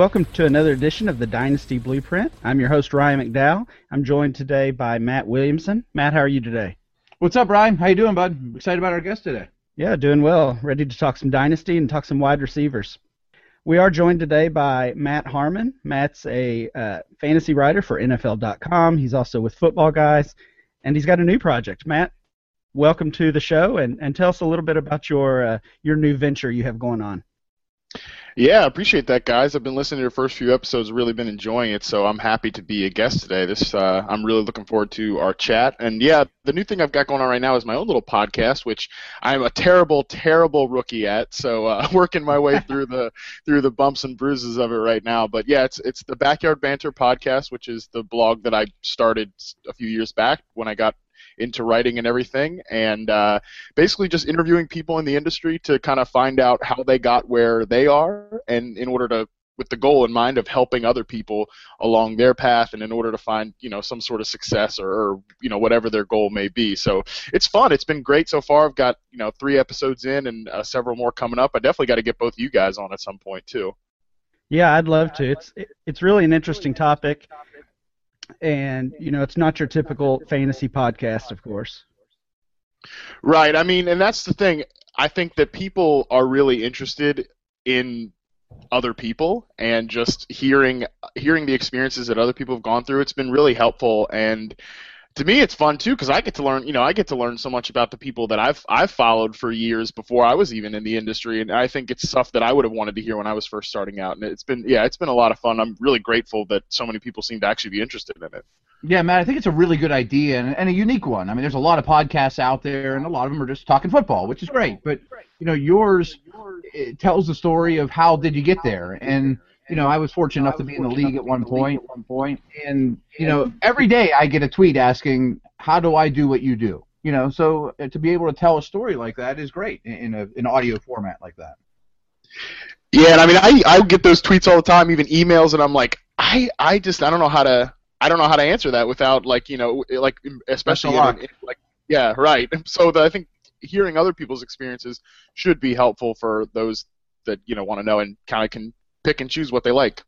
Welcome to another edition of the Dynasty Blueprint. I'm your host Ryan McDowell. I'm joined today by Matt Williamson. Matt, how are you today? What's up, Ryan? How you doing, bud? Excited about our guest today. Yeah, doing well. Ready to talk some Dynasty and talk some wide receivers. We are joined today by Matt Harmon. Matt's a uh, fantasy writer for NFL.com. He's also with Football Guys, and he's got a new project. Matt, welcome to the show, and, and tell us a little bit about your uh, your new venture you have going on. Yeah, appreciate that, guys. I've been listening to your first few episodes, really been enjoying it, so I'm happy to be a guest today. This uh, I'm really looking forward to our chat. And yeah, the new thing I've got going on right now is my own little podcast, which I'm a terrible, terrible rookie at. So uh, working my way through the through the bumps and bruises of it right now. But yeah, it's it's the Backyard Banter podcast, which is the blog that I started a few years back when I got into writing and everything, and uh, basically just interviewing people in the industry to kind of find out how they got where they are, and in order to with the goal in mind of helping other people along their path and in order to find you know some sort of success or, or, you know whatever their goal may be. So it's fun. It's been great so far. I've got you know three episodes in and uh, several more coming up. I definitely got to get both you guys on at some point too. Yeah i'd love to. It's it's really an interesting topic and you know it's not your typical fantasy podcast, of course. Right. I mean, and that's the thing. I think that people are really interested in other people and just hearing hearing the experiences that other people have gone through. It's been really helpful and to me it's fun too because I get to learn you know I get to learn so much about the people that I've I've followed for years before I was even in the industry and I think it's stuff that I would have wanted to hear when I was first starting out and it's been yeah it's been a lot of fun I'm really grateful that so many people seem to actually be interested in it. Yeah, Matt, I think it's a really good idea and, and a unique one. I mean, there's a lot of podcasts out there, and a lot of them are just talking football, which is great. But you know, yours tells the story of how did you get there, and you know, I was fortunate enough to be in the league at one point, one point, and you know, every day I get a tweet asking, "How do I do what you do?" You know, so uh, to be able to tell a story like that is great in, in a an audio format like that. Yeah, and I mean, I I get those tweets all the time, even emails, and I'm like, I I just I don't know how to I don't know how to answer that without like you know like especially in, in, like yeah right. So the, I think hearing other people's experiences should be helpful for those that you know want to know and kind of can pick and choose what they like.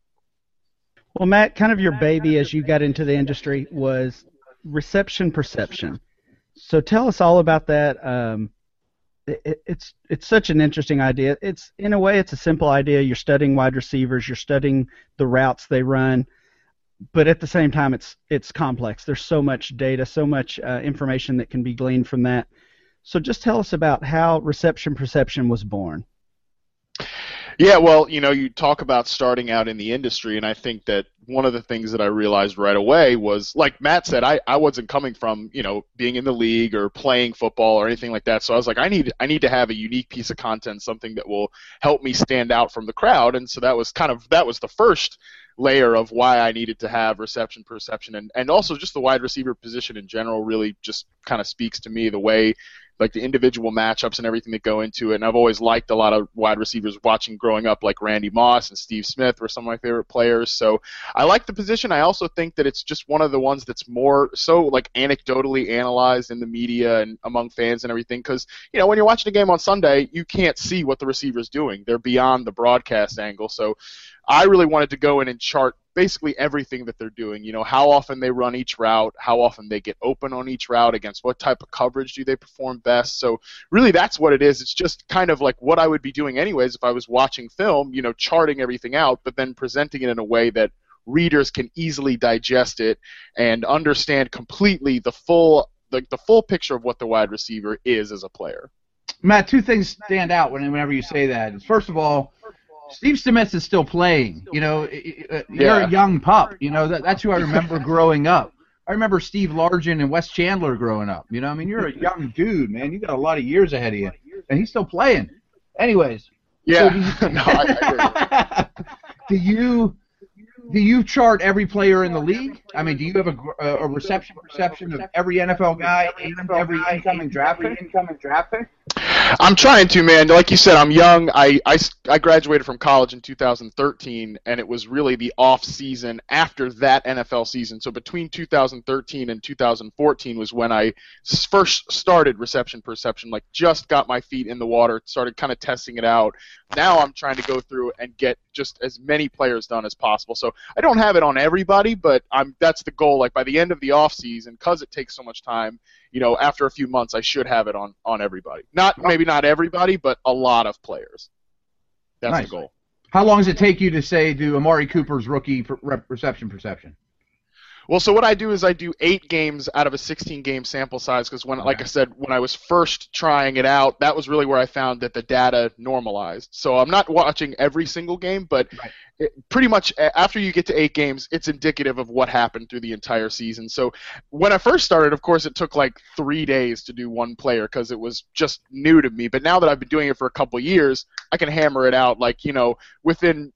Well, Matt, kind of your baby as you got into the industry was reception perception. So tell us all about that. Um, it, it's it's such an interesting idea. It's in a way it's a simple idea. You're studying wide receivers, you're studying the routes they run, but at the same time it's it's complex. There's so much data, so much uh, information that can be gleaned from that. So just tell us about how reception perception was born. Yeah, well, you know, you talk about starting out in the industry, and I think that one of the things that I realized right away was, like Matt said, I, I wasn't coming from, you know, being in the league or playing football or anything like that. So I was like, I need I need to have a unique piece of content, something that will help me stand out from the crowd. And so that was kind of that was the first layer of why I needed to have reception perception and, and also just the wide receiver position in general really just kind of speaks to me the way like the individual matchups and everything that go into it. And I've always liked a lot of wide receivers watching growing up, like Randy Moss and Steve Smith were some of my favorite players. So I like the position. I also think that it's just one of the ones that's more so like anecdotally analyzed in the media and among fans and everything. Because you know when you're watching a game on Sunday, you can't see what the receiver's doing. They're beyond the broadcast angle. So I really wanted to go in and chart basically everything that they're doing. You know, how often they run each route, how often they get open on each route, against what type of coverage do they perform best. So really, that's what it is. It's just kind of like what I would be doing anyways if I was watching film. You know, charting everything out, but then presenting it in a way that readers can easily digest it and understand completely the full the, the full picture of what the wide receiver is as a player. Matt, two things stand out whenever you say that. First of all, Steve Smith is still playing. You know, uh, you're yeah. a young pup. You know, that, that's who I remember growing up. I remember Steve Largent and Wes Chandler growing up. You know, I mean, you're a young dude, man. You got a lot of years ahead of you, and he's still playing. Anyways. Yeah. So you, no, I, I do you do you chart every player in the league? I mean, do you have a, uh, a reception perception of every NFL guy and every incoming draft pick? Incoming draft pick? I'm trying to, man. Like you said, I'm young. I, I, I graduated from college in 2013, and it was really the off season after that NFL season. So between 2013 and 2014 was when I first started reception perception. Like just got my feet in the water, started kind of testing it out. Now I'm trying to go through and get just as many players done as possible. So I don't have it on everybody, but I'm that's the goal. Like by the end of the off season, because it takes so much time you know, after a few months, I should have it on on everybody. Not maybe not everybody, but a lot of players. That's nice. the goal. How long does it take you to say do Amari Cooper's rookie reception perception? Well, so what I do is I do eight games out of a 16 game sample size because when, okay. like I said, when I was first trying it out, that was really where I found that the data normalized. So I'm not watching every single game, but right. it, pretty much after you get to eight games, it's indicative of what happened through the entire season. So when I first started, of course, it took like three days to do one player because it was just new to me. But now that I've been doing it for a couple years, I can hammer it out like you know within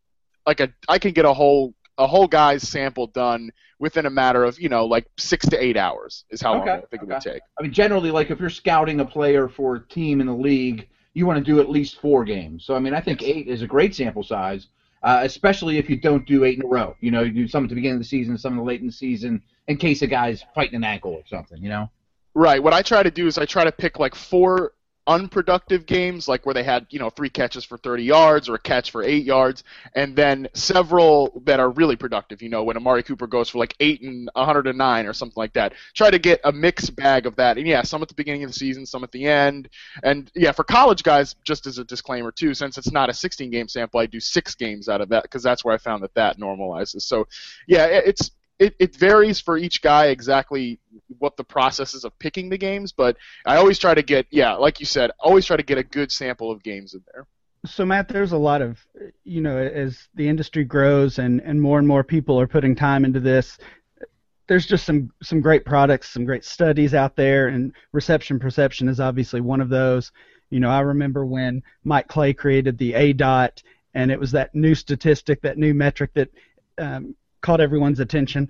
like a I can get a whole a whole guy's sample done within a matter of you know like six to eight hours is how okay. long I think okay. it would take. I mean, generally, like if you're scouting a player for a team in the league, you want to do at least four games. So I mean, I think yes. eight is a great sample size, uh, especially if you don't do eight in a row. You know, you do some at the beginning of the season, some in the late in the season, in case a guy's fighting an ankle or something. You know. Right. What I try to do is I try to pick like four unproductive games, like where they had you know three catches for 30 yards or a catch for eight yards, and then several that are really productive. You know, when Amari Cooper goes for like eight and 109 or something like that. Try to get a mixed bag of that, and yeah, some at the beginning of the season, some at the end, and yeah, for college guys, just as a disclaimer too, since it's not a 16 game sample, I do six games out of that because that's where I found that that normalizes. So yeah, it's it, it varies for each guy exactly what the process is of picking the games, but I always try to get, yeah, like you said, always try to get a good sample of games in there. So Matt, there's a lot of, you know, as the industry grows and, and more and more people are putting time into this, there's just some some great products, some great studies out there, and reception perception is obviously one of those. You know, I remember when Mike Clay created the aDOT, and it was that new statistic, that new metric that um, caught everyone's attention.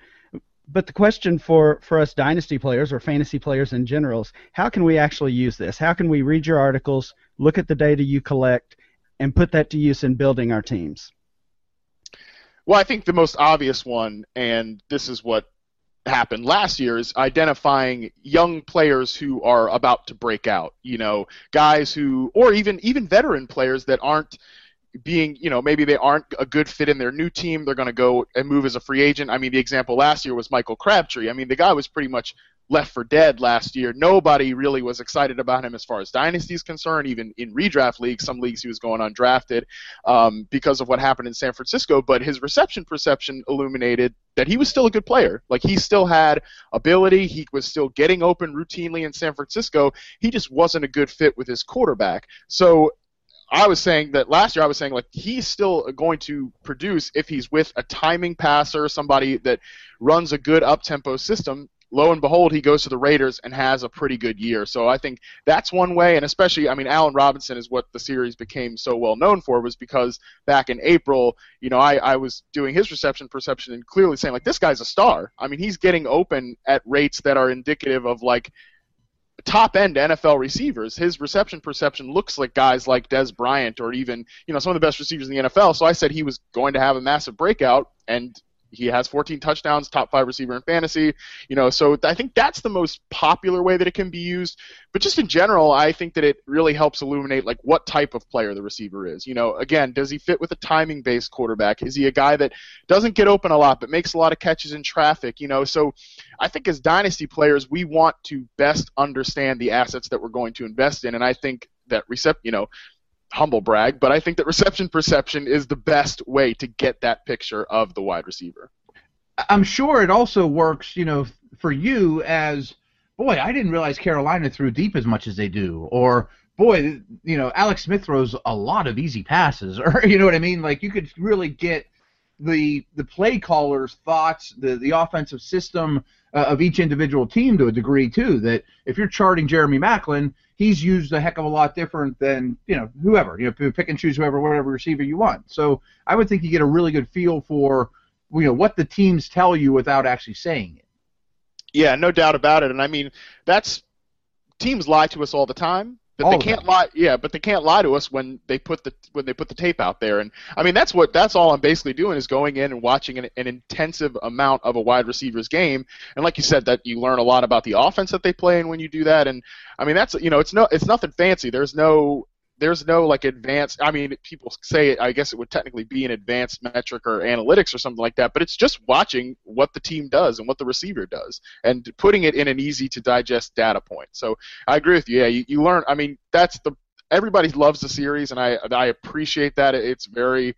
But the question for, for us dynasty players or fantasy players in general is how can we actually use this? How can we read your articles, look at the data you collect, and put that to use in building our teams? Well, I think the most obvious one, and this is what happened last year, is identifying young players who are about to break out. You know, guys who, or even even veteran players that aren't being, you know, maybe they aren't a good fit in their new team. They're going to go and move as a free agent. I mean, the example last year was Michael Crabtree. I mean, the guy was pretty much left for dead last year. Nobody really was excited about him as far as dynasty is concerned. Even in redraft leagues, some leagues he was going undrafted um, because of what happened in San Francisco. But his reception perception illuminated that he was still a good player. Like he still had ability. He was still getting open routinely in San Francisco. He just wasn't a good fit with his quarterback. So I was saying that last year I was saying like he's still going to produce if he's with a timing passer, somebody that runs a good up tempo system. Lo and behold, he goes to the Raiders and has a pretty good year. So I think that's one way, and especially, I mean, Allen Robinson is what the series became so well known for, was because back in April, you know, I, I was doing his reception perception and clearly saying like this guy's a star. I mean, he's getting open at rates that are indicative of like top end NFL receivers. His reception perception looks like guys like Dez Bryant or even you know some of the best receivers in the NFL. So I said he was going to have a massive breakout, and he has 14 touchdowns, top five receiver in fantasy. You know, so I think that's the most popular way that it can be used. But just in general, I think that it really helps illuminate like what type of player the receiver is. You know, again, does he fit with a timing-based quarterback? Is he a guy that doesn't get open a lot but makes a lot of catches in traffic? You know, so I think as dynasty players, we want to best understand the assets that we're going to invest in, and I think that recept, you know, humble brag, but I think that reception perception is the best way to get that picture of the wide receiver. I'm sure it also works, you know, for you as boy, I didn't realize Carolina threw deep as much as they do, or boy, you know, Alex Smith throws a lot of easy passes, or you know what I mean? Like you could really get the the play callers' thoughts, the the offensive system uh, of each individual team to a degree too. That if you're charting Jeremy Maclin, he's used a heck of a lot different than you know whoever. You know, pick and choose whoever, whatever receiver you want. So I would think you get a really good feel for you know what the teams tell you without actually saying it. Yeah, no doubt about it. And I mean, that's teams lie to us all the time. That All they can't lie. Yeah, but they can't lie to us when they put the when they put the tape out there. And I mean, that's what that's all I'm basically doing is going in and watching an, an intensive amount of a wide receiver's game. And like you said, that you learn a lot about the offense that they play and when you do that. And I mean, that's you know, it's no, it's nothing fancy. There's no there's no like advanced i mean people say it i guess it would technically be an advanced metric or analytics or something like that but it's just watching what the team does and what the receiver does and putting it in an easy to digest data point. So i agree with you. Yeah you, you learn i mean that's the everybody loves the series and i i appreciate that. It's very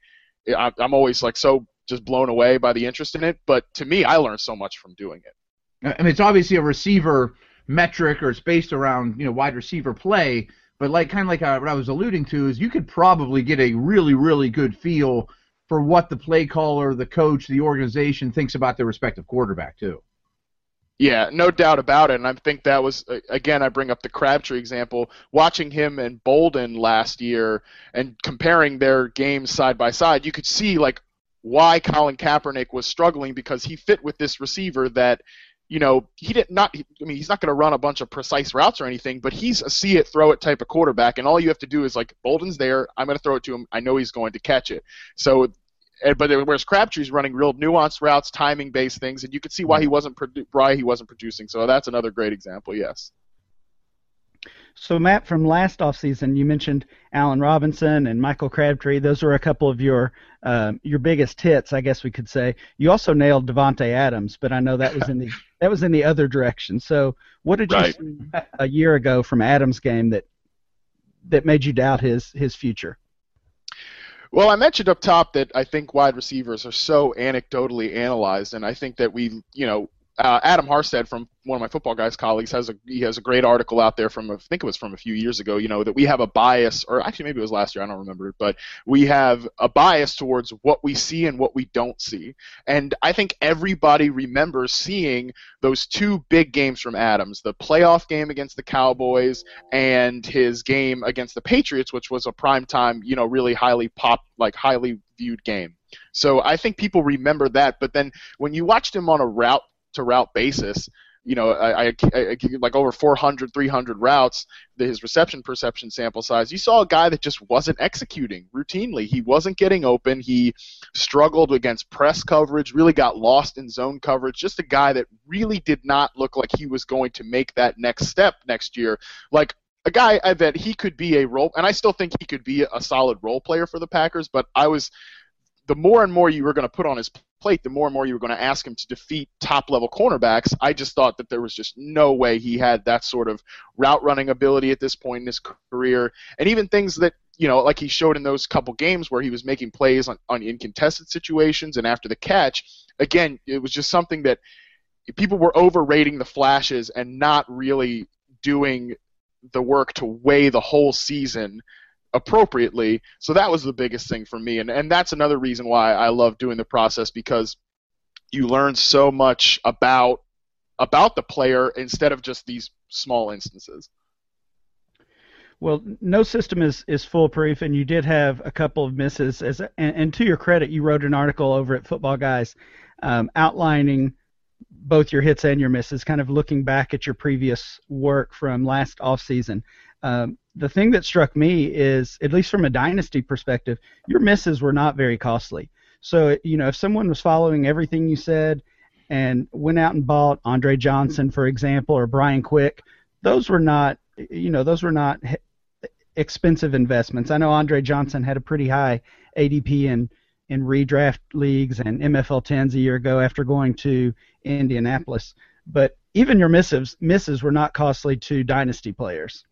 I- i'm always like so just blown away by the interest in it but to me i learned so much from doing it. I mean, it's obviously a receiver metric, or it's based around you know wide receiver play. But like kind of like uh, what I was alluding to is you could probably get a really really good feel for what the play caller, the coach, the organization thinks about their respective quarterback too. Yeah, no doubt about it. And I think that was again I bring up the Crabtree example. Watching him and Boldin last year and comparing their games side by side, you could see like why Colin Kaepernick was struggling because he fit with this receiver that you know he did not I mean he's not going to run a bunch of precise routes or anything, but he's a see it throw it type of quarterback and all you have to do is like Boldin's there, I'm going to throw it to him. I know he's going to catch it. So but whereas Crabtree's running real nuanced routes, timing based things, and you could see why he wasn't produ- why he wasn't producing. So that's another great example. Yes. So Matt, from last offseason, you mentioned Allen Robinson and Michael Crabtree. Those were a couple of your um, your biggest hits, I guess we could say. You also nailed Davante Adams, but I know that was in the that was in the other direction. So what did you Right. see a year ago from Adams' game that that made you doubt his his future? Well, I mentioned up top that I think wide receivers are so anecdotally analyzed, and I think that we, you know, uh, Adam Harstad from one of my football guys colleagues has a he has a great article out there from I think it was from a few years ago. You know that we have a bias, or actually maybe it was last year. I don't remember, but we have a bias towards what we see and what we don't see. And I think everybody remembers seeing those two big games from Adams: the playoff game against the Cowboys and his game against the Patriots, which was a prime time, you know, really highly pop, like highly viewed game. So I think people remember that. But then when you watched him on a route to route basis, you know, I, I, I like over 400, 300 routes, the, his reception perception sample size. You saw a guy that just wasn't executing routinely. He wasn't getting open. He struggled against press coverage. Really got lost in zone coverage. Just a guy that really did not look like he was going to make that next step next year. Like a guy bet he could be a role, and I still think he could be a solid role player for the Packers. But I was the more and more you were going to put on his plate, the more and more you were going to ask him to defeat top level cornerbacks. I just thought that there was just no way he had that sort of route running ability at this point in his career. And even things that, you know, like he showed in those couple games where he was making plays on, on in contested situations and after the catch, again, it was just something that people were overrating the flashes and not really doing the work to weigh the whole season appropriately. So that was the biggest thing for me, and and that's another reason why I love doing the process because you learn so much about about the player instead of just these small instances. Well, no system is, is foolproof, and you did have a couple of misses. As and, and to your credit, you wrote an article over at Football Guys um, outlining both your hits and your misses, kind of looking back at your previous work from last offseason. Um, the thing that struck me is, at least from a dynasty perspective, your misses were not very costly. So, you know, if someone was following everything you said and went out and bought Andre Johnson, for example, or Brian Quick, those were not, you know, those were not expensive investments. I know Andre Johnson had a pretty high ADP in in redraft leagues and MFL 10s a year ago after going to Indianapolis. But even your misses misses were not costly to dynasty players.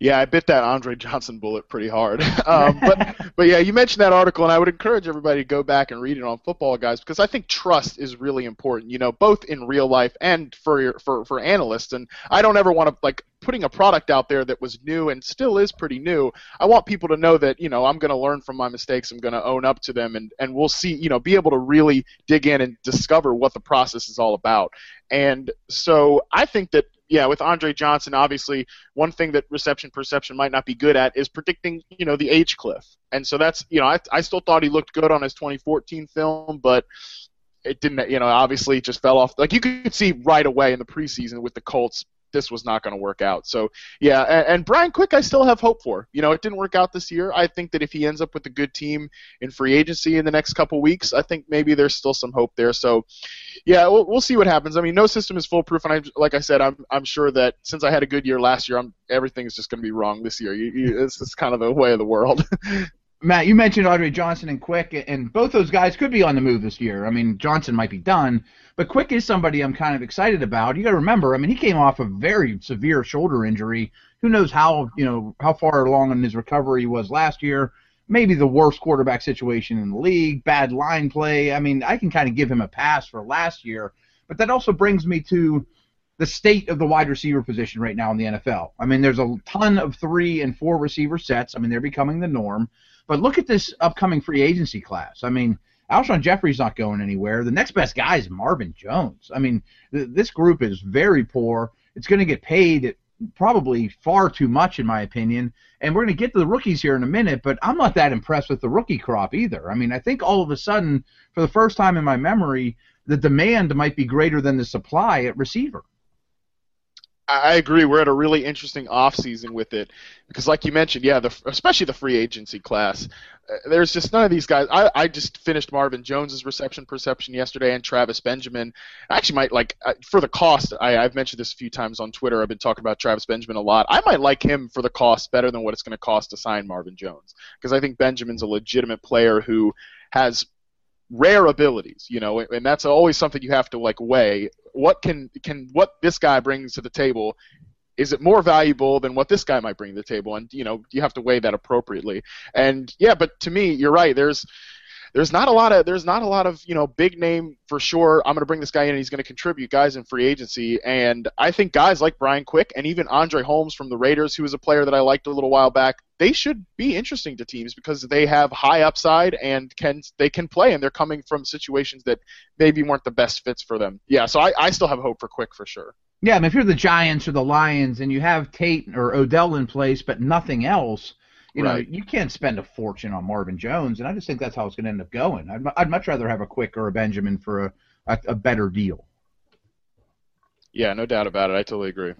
Yeah, I bit that Andre Johnson bullet pretty hard. um, but but yeah, you mentioned that article, and I would encourage everybody to go back and read it on Football Guys because I think trust is really important. You know, both in real life and for your, for for analysts. And I don't ever want to like putting a product out there that was new and still is pretty new. I want people to know that you know I'm going to learn from my mistakes. I'm going to own up to them, and and we'll see. You know, be able to really dig in and discover what the process is all about. And so I think that yeah, with Andre Johnson, obviously one thing that reception perception might not be good at is predicting, you know, the age cliff. And so that's, you know, I, I still thought he looked good on his 2014 film, but it didn't, you know, obviously just fell off. Like you could see right away in the preseason with the Colts this was not going to work out. So yeah, and, and Brian Quick, I still have hope for. You know, it didn't work out this year. I think that if he ends up with a good team in free agency in the next couple weeks, I think maybe there's still some hope there. So yeah, we'll, we'll see what happens. I mean, no system is foolproof, and I, like I said, I'm I'm sure that since I had a good year last year, I'm everything's just going to be wrong this year. You, you, it's just kind of the way of the world. Matt, you mentioned Andre Johnson and Quick, and both those guys could be on the move this year. I mean, Johnson might be done, but Quick is somebody I'm kind of excited about. You got to remember, I mean, he came off a very severe shoulder injury. Who knows how you know how far along in his recovery he was last year? Maybe the worst quarterback situation in the league, bad line play. I mean, I can kind of give him a pass for last year, but that also brings me to the state of the wide receiver position right now in the NFL. I mean, there's a ton of three and four receiver sets. I mean, they're becoming the norm. But look at this upcoming free agency class. I mean, Alshon Jeffery's not going anywhere. The next best guy is Marvin Jones. I mean, th- this group is very poor. It's going to get paid probably far too much, in my opinion. And we're going to get to the rookies here in a minute, but I'm not that impressed with the rookie crop either. I mean, I think all of a sudden, for the first time in my memory, the demand might be greater than the supply at receiver. I agree. We're at a really interesting off season with it because, like you mentioned, yeah, the, especially the free agency class. Uh, there's just none of these guys. I, I just finished Marvin Jones's reception perception yesterday and Travis Benjamin. I actually might like for the cost. I, I've mentioned this a few times on Twitter. I've been talking about Travis Benjamin a lot. I might like him for the cost better than what it's going to cost to sign Marvin Jones because I think Benjamin's a legitimate player who has rare abilities, you know, and that's always something you have to like weigh. What can can what this guy brings to the table? Is it more valuable than what this guy might bring to the table? And you know, you have to weigh that appropriately. And yeah, but to me, you're right. There's there's not a lot of there's not a lot of you know big name for sure. I'm going to bring this guy in and he's going to contribute guys in free agency, and I think guys like Brian Quick and even Andre Holmes from the Raiders, who was a player that I liked a little while back, they should be interesting to teams because they have high upside and can they can play and they're coming from situations that maybe weren't the best fits for them. Yeah, so I, I still have hope for Quick for sure. Yeah, I mean, if you're the Giants or the Lions and you have Tate or Odell in place but nothing else you right. know, you can't spend a fortune on Marvin Jones, and I just think that's how it's going to end up going. I'd, I'd much rather have a Quick or a Benjamin for a, a, a better deal. Yeah, no doubt about it. I totally agree.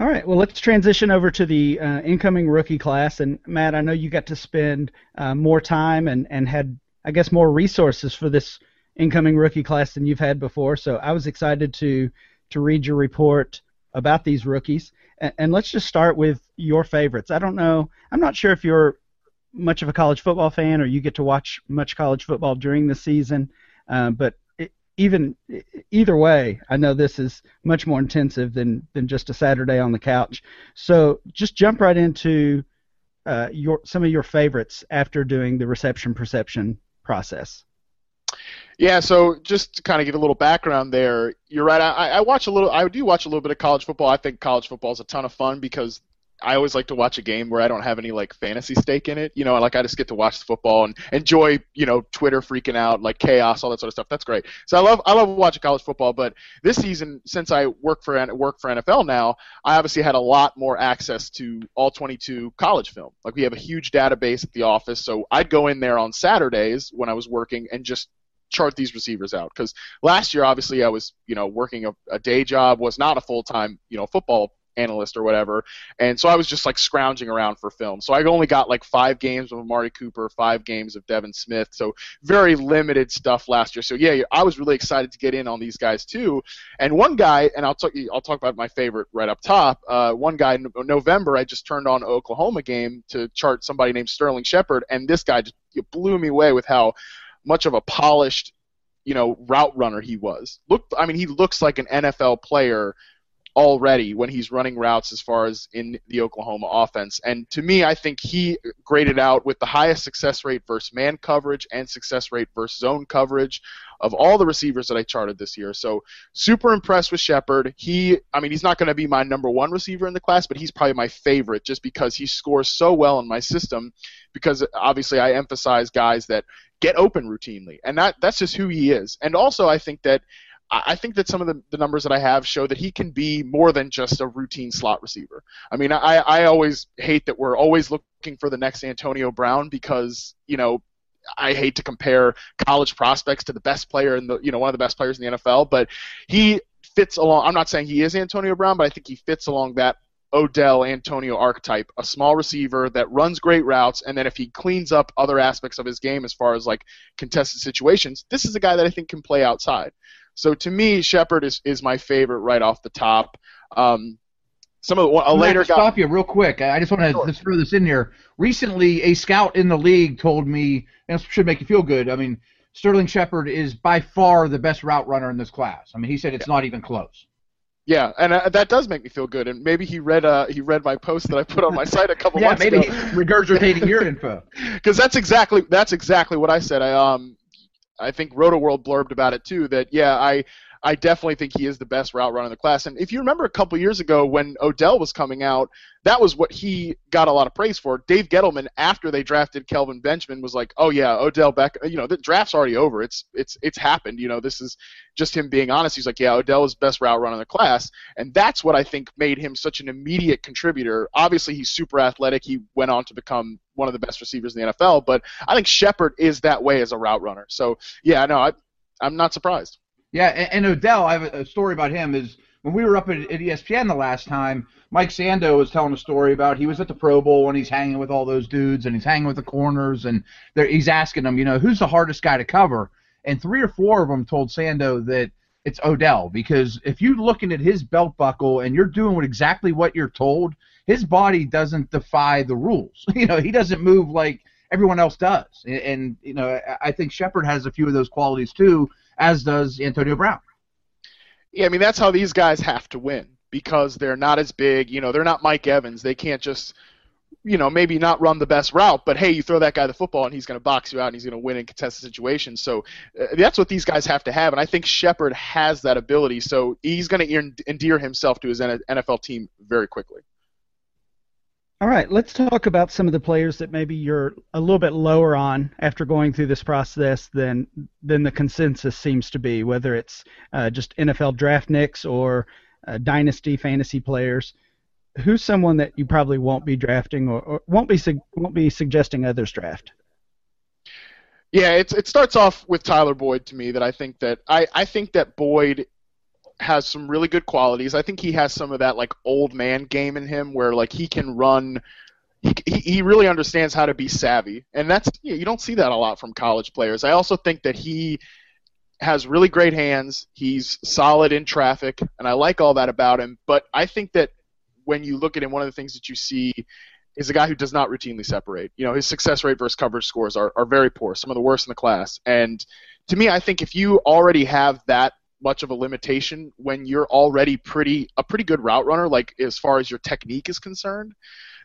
All right, well, let's transition over to the uh, incoming rookie class. And Matt, I know you got to spend uh, more time and, and had, I guess, more resources for this incoming rookie class than you've had before. So I was excited to to read your report about these rookies. And, and let's just start with your favorites. I don't know. I'm not sure if you're much of a college football fan or you get to watch much college football during the season, uh, but it, even either way, I know this is much more intensive than than just a Saturday on the couch. So just jump right into uh, your some of your favorites after doing the reception perception process. Yeah, so just to kind of give a little background there, you're right. I, I watch a little. I do watch a little bit of college football. I think college football is a ton of fun because I always like to watch a game where I don't have any like fantasy stake in it. You know, like I just get to watch the football and enjoy, you know, Twitter freaking out, like chaos, all that sort of stuff. That's great. So I love I love watching college football. But this season, since I work for work for NFL now, I obviously had a lot more access to all 22 college film. Like we have a huge database at the office, so I'd go in there on Saturdays when I was working and just chart these receivers out. Because last year obviously I was you know working a, a day job was not a full time you know football analyst or whatever. And so I was just like scrounging around for film. So I only got like five games of Amari Cooper five games of Devin Smith. So very limited stuff last year. So yeah I was really excited to get in on these guys too. And one guy and I'll talk I'll talk about my favorite right up top uh, one guy in November I just turned on Oklahoma game to chart somebody named Sterling Shepard. And this guy just blew me away with how much of a polished, you know, route runner he was. Look, I mean, he looks like an NFL player already when he's running routes as far as in the Oklahoma offense. And to me, I think he graded out with the highest success rate versus man coverage and success rate versus zone coverage of all the receivers that I charted this year. So super impressed with Shepard. He, I mean, he's not going to be my number one receiver in the class, but he's probably my favorite just because he scores so well in my system. Because obviously I emphasize guys that get open routinely, and that that's just who he is. And also I think that I think that some of the, the numbers that I have show that he can be more than just a routine slot receiver. I mean, I, I always hate that we're always looking for the next Antonio Brown because, you know, I hate to compare college prospects to the best player in the, you know, one of the best players in the NFL, but he fits along. I'm not saying he is Antonio Brown, but I think he fits along that Odell Antonio archetype, a small receiver that runs great routes, and then if he cleans up other aspects of his game as far as like contested situations, this is a guy that I think can play outside. So to me, Shepard is, is my favorite right off the top. Um, some of the, a later guy. Stop you real quick. I just want to sure. throw this in here. Recently, a scout in the league told me, and this should make you feel good. I mean, Sterling Shepard is by far the best route runner in this class. I mean, he said it's yeah. not even close. Yeah, and uh, that does make me feel good. And maybe he read uh, he read my post that I put on my site a couple yeah, months ago. Yeah, maybe regurgitating your info. Because that's exactly that's exactly what I said. I um I think Rotoworld blurbed about it too. That yeah, I I definitely think he is the best route runner in the class. And if you remember a couple years ago when Odell was coming out, that was what he got a lot of praise for. Dave Gettleman, after they drafted Kelvin Benjamin, was like, "Oh yeah, Odell Beck. You know, the draft's already over. It's it's it's happened. You know, this is just him being honest. He's like, yeah, Odell is best route runner in the class, and that's what I think made him such an immediate contributor. Obviously, he's super athletic. He went on to become one of the best receivers in the NFL, but I think Shepard is that way as a route runner. So yeah, no, I, I'm not surprised. Yeah, and, and Odell, I have a, story about him. Is when we were up at, at ESPN the last time, Mike Sando was telling a story about he was at the Pro Bowl and he's hanging with all those dudes and he's hanging with the corners and he's asking them, you know, who's the hardest guy to cover? And three or four of them told Sando that it's Odell because if you're looking at his belt buckle and you're doing exactly what you're told, his body doesn't defy the rules. You know, he doesn't move like everyone else does. And, and you know, I think Shepard has a few of those qualities too as does Antonio Brown. Yeah, I mean that's how these guys have to win because they're not as big. You know, they're not Mike Evans. They can't just, you know, maybe not run the best route, but hey, you throw that guy the football and he's going to box you out and he's going to win in contested situations. So uh, that's what these guys have to have, and I think Shepard has that ability. So he's going to endear himself to his NFL team very quickly. All right, let's talk about some of the players that maybe you're a little bit lower on after going through this process than than the consensus seems to be, whether it's uh, just NFL draftniks or uh, dynasty fantasy players. Who's someone that you probably won't be drafting or, or won't be su- won't be suggesting others draft? Yeah, it's it starts off with Tyler Boyd to me that I think that I, I think that Boyd has some really good qualities. I think he has some of that like old man game in him where like he can run he, he really understands how to be savvy and that's you don't see that a lot from college players. I also think that he has really great hands. He's solid in traffic and I like all that about him, but I think that when you look at him one of the things that you see is a guy who does not routinely separate. You know, his success rate versus coverage scores are, are very poor, some of the worst in the class. And to me, I think if you already have that much of a limitation when you're already pretty a pretty good route runner, like as far as your technique is concerned.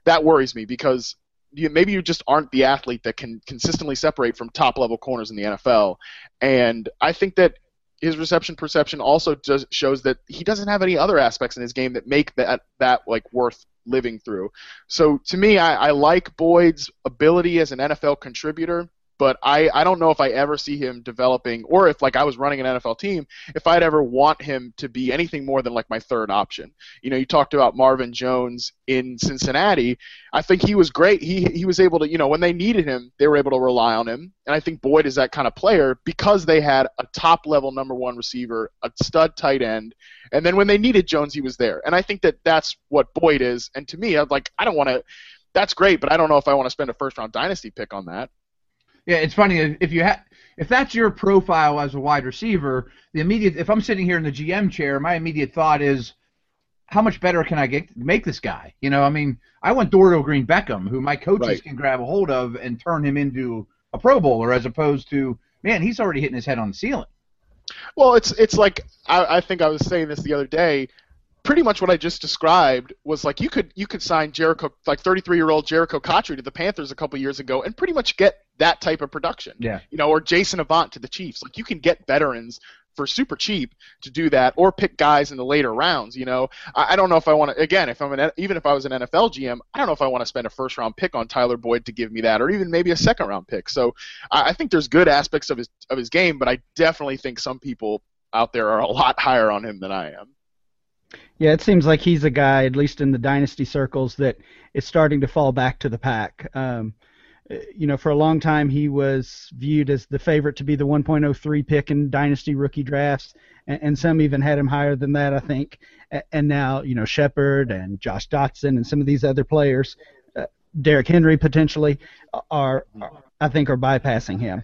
That worries me because you, maybe you just aren't the athlete that can consistently separate from top level corners in the NFL. And I think that his reception perception also shows that he doesn't have any other aspects in his game that make that that like worth living through. So to me, I, I like Boyd's ability as an NFL contributor but I, I don't know if I ever see him developing, or if like I was running an NFL team, if I'd ever want him to be anything more than like my third option. You know, you talked about Marvin Jones in Cincinnati. I think he was great. He he was able to, you know, when they needed him, they were able to rely on him. And I think Boyd is that kind of player because they had a top level number one receiver, a stud tight end, and then when they needed Jones, he was there. And I think that that's what Boyd is. And to me, I'm like, I don't want to. That's great, but I don't know if I want to spend a first round dynasty pick on that. Yeah, it's funny if you have if that's your profile as a wide receiver, the immediate if I'm sitting here in the GM chair, my immediate thought is how much better can I get make this guy? You know, I mean, I want Dorial Green Beckham, who my coaches right. can grab a hold of and turn him into a Pro Bowler, as opposed to man, he's already hitting his head on the ceiling. Well, it's it's like I, I think I was saying this the other day pretty much what I just described was like you could you could sign Jerricho like 33 year old Jerricho Cotchery to the Panthers a couple years ago and pretty much get that type of production. Yeah. You know, or Jason Avant to the Chiefs. Like you can get veterans for super cheap to do that, or pick guys in the later rounds. You know, I, I don't know if I want to. Again, if I'm an even if I was an NFL GM, I don't know if I want to spend a first round pick on Tyler Boyd to give me that, or even maybe a second round pick. So I, I think there's good aspects of his of his game, but I definitely think some people out there are a lot higher on him than I am. Yeah, it seems like he's a guy, at least in the dynasty circles, that is starting to fall back to the pack. Um, uh, you know, for a long time he was viewed as the favorite to be the 1.03 pick in dynasty rookie drafts, and, and some even had him higher than that, I think. And now, you know, Shepard and Josh Doctson and some of these other players, uh, Derrick Henry potentially, are, are I think are bypassing him.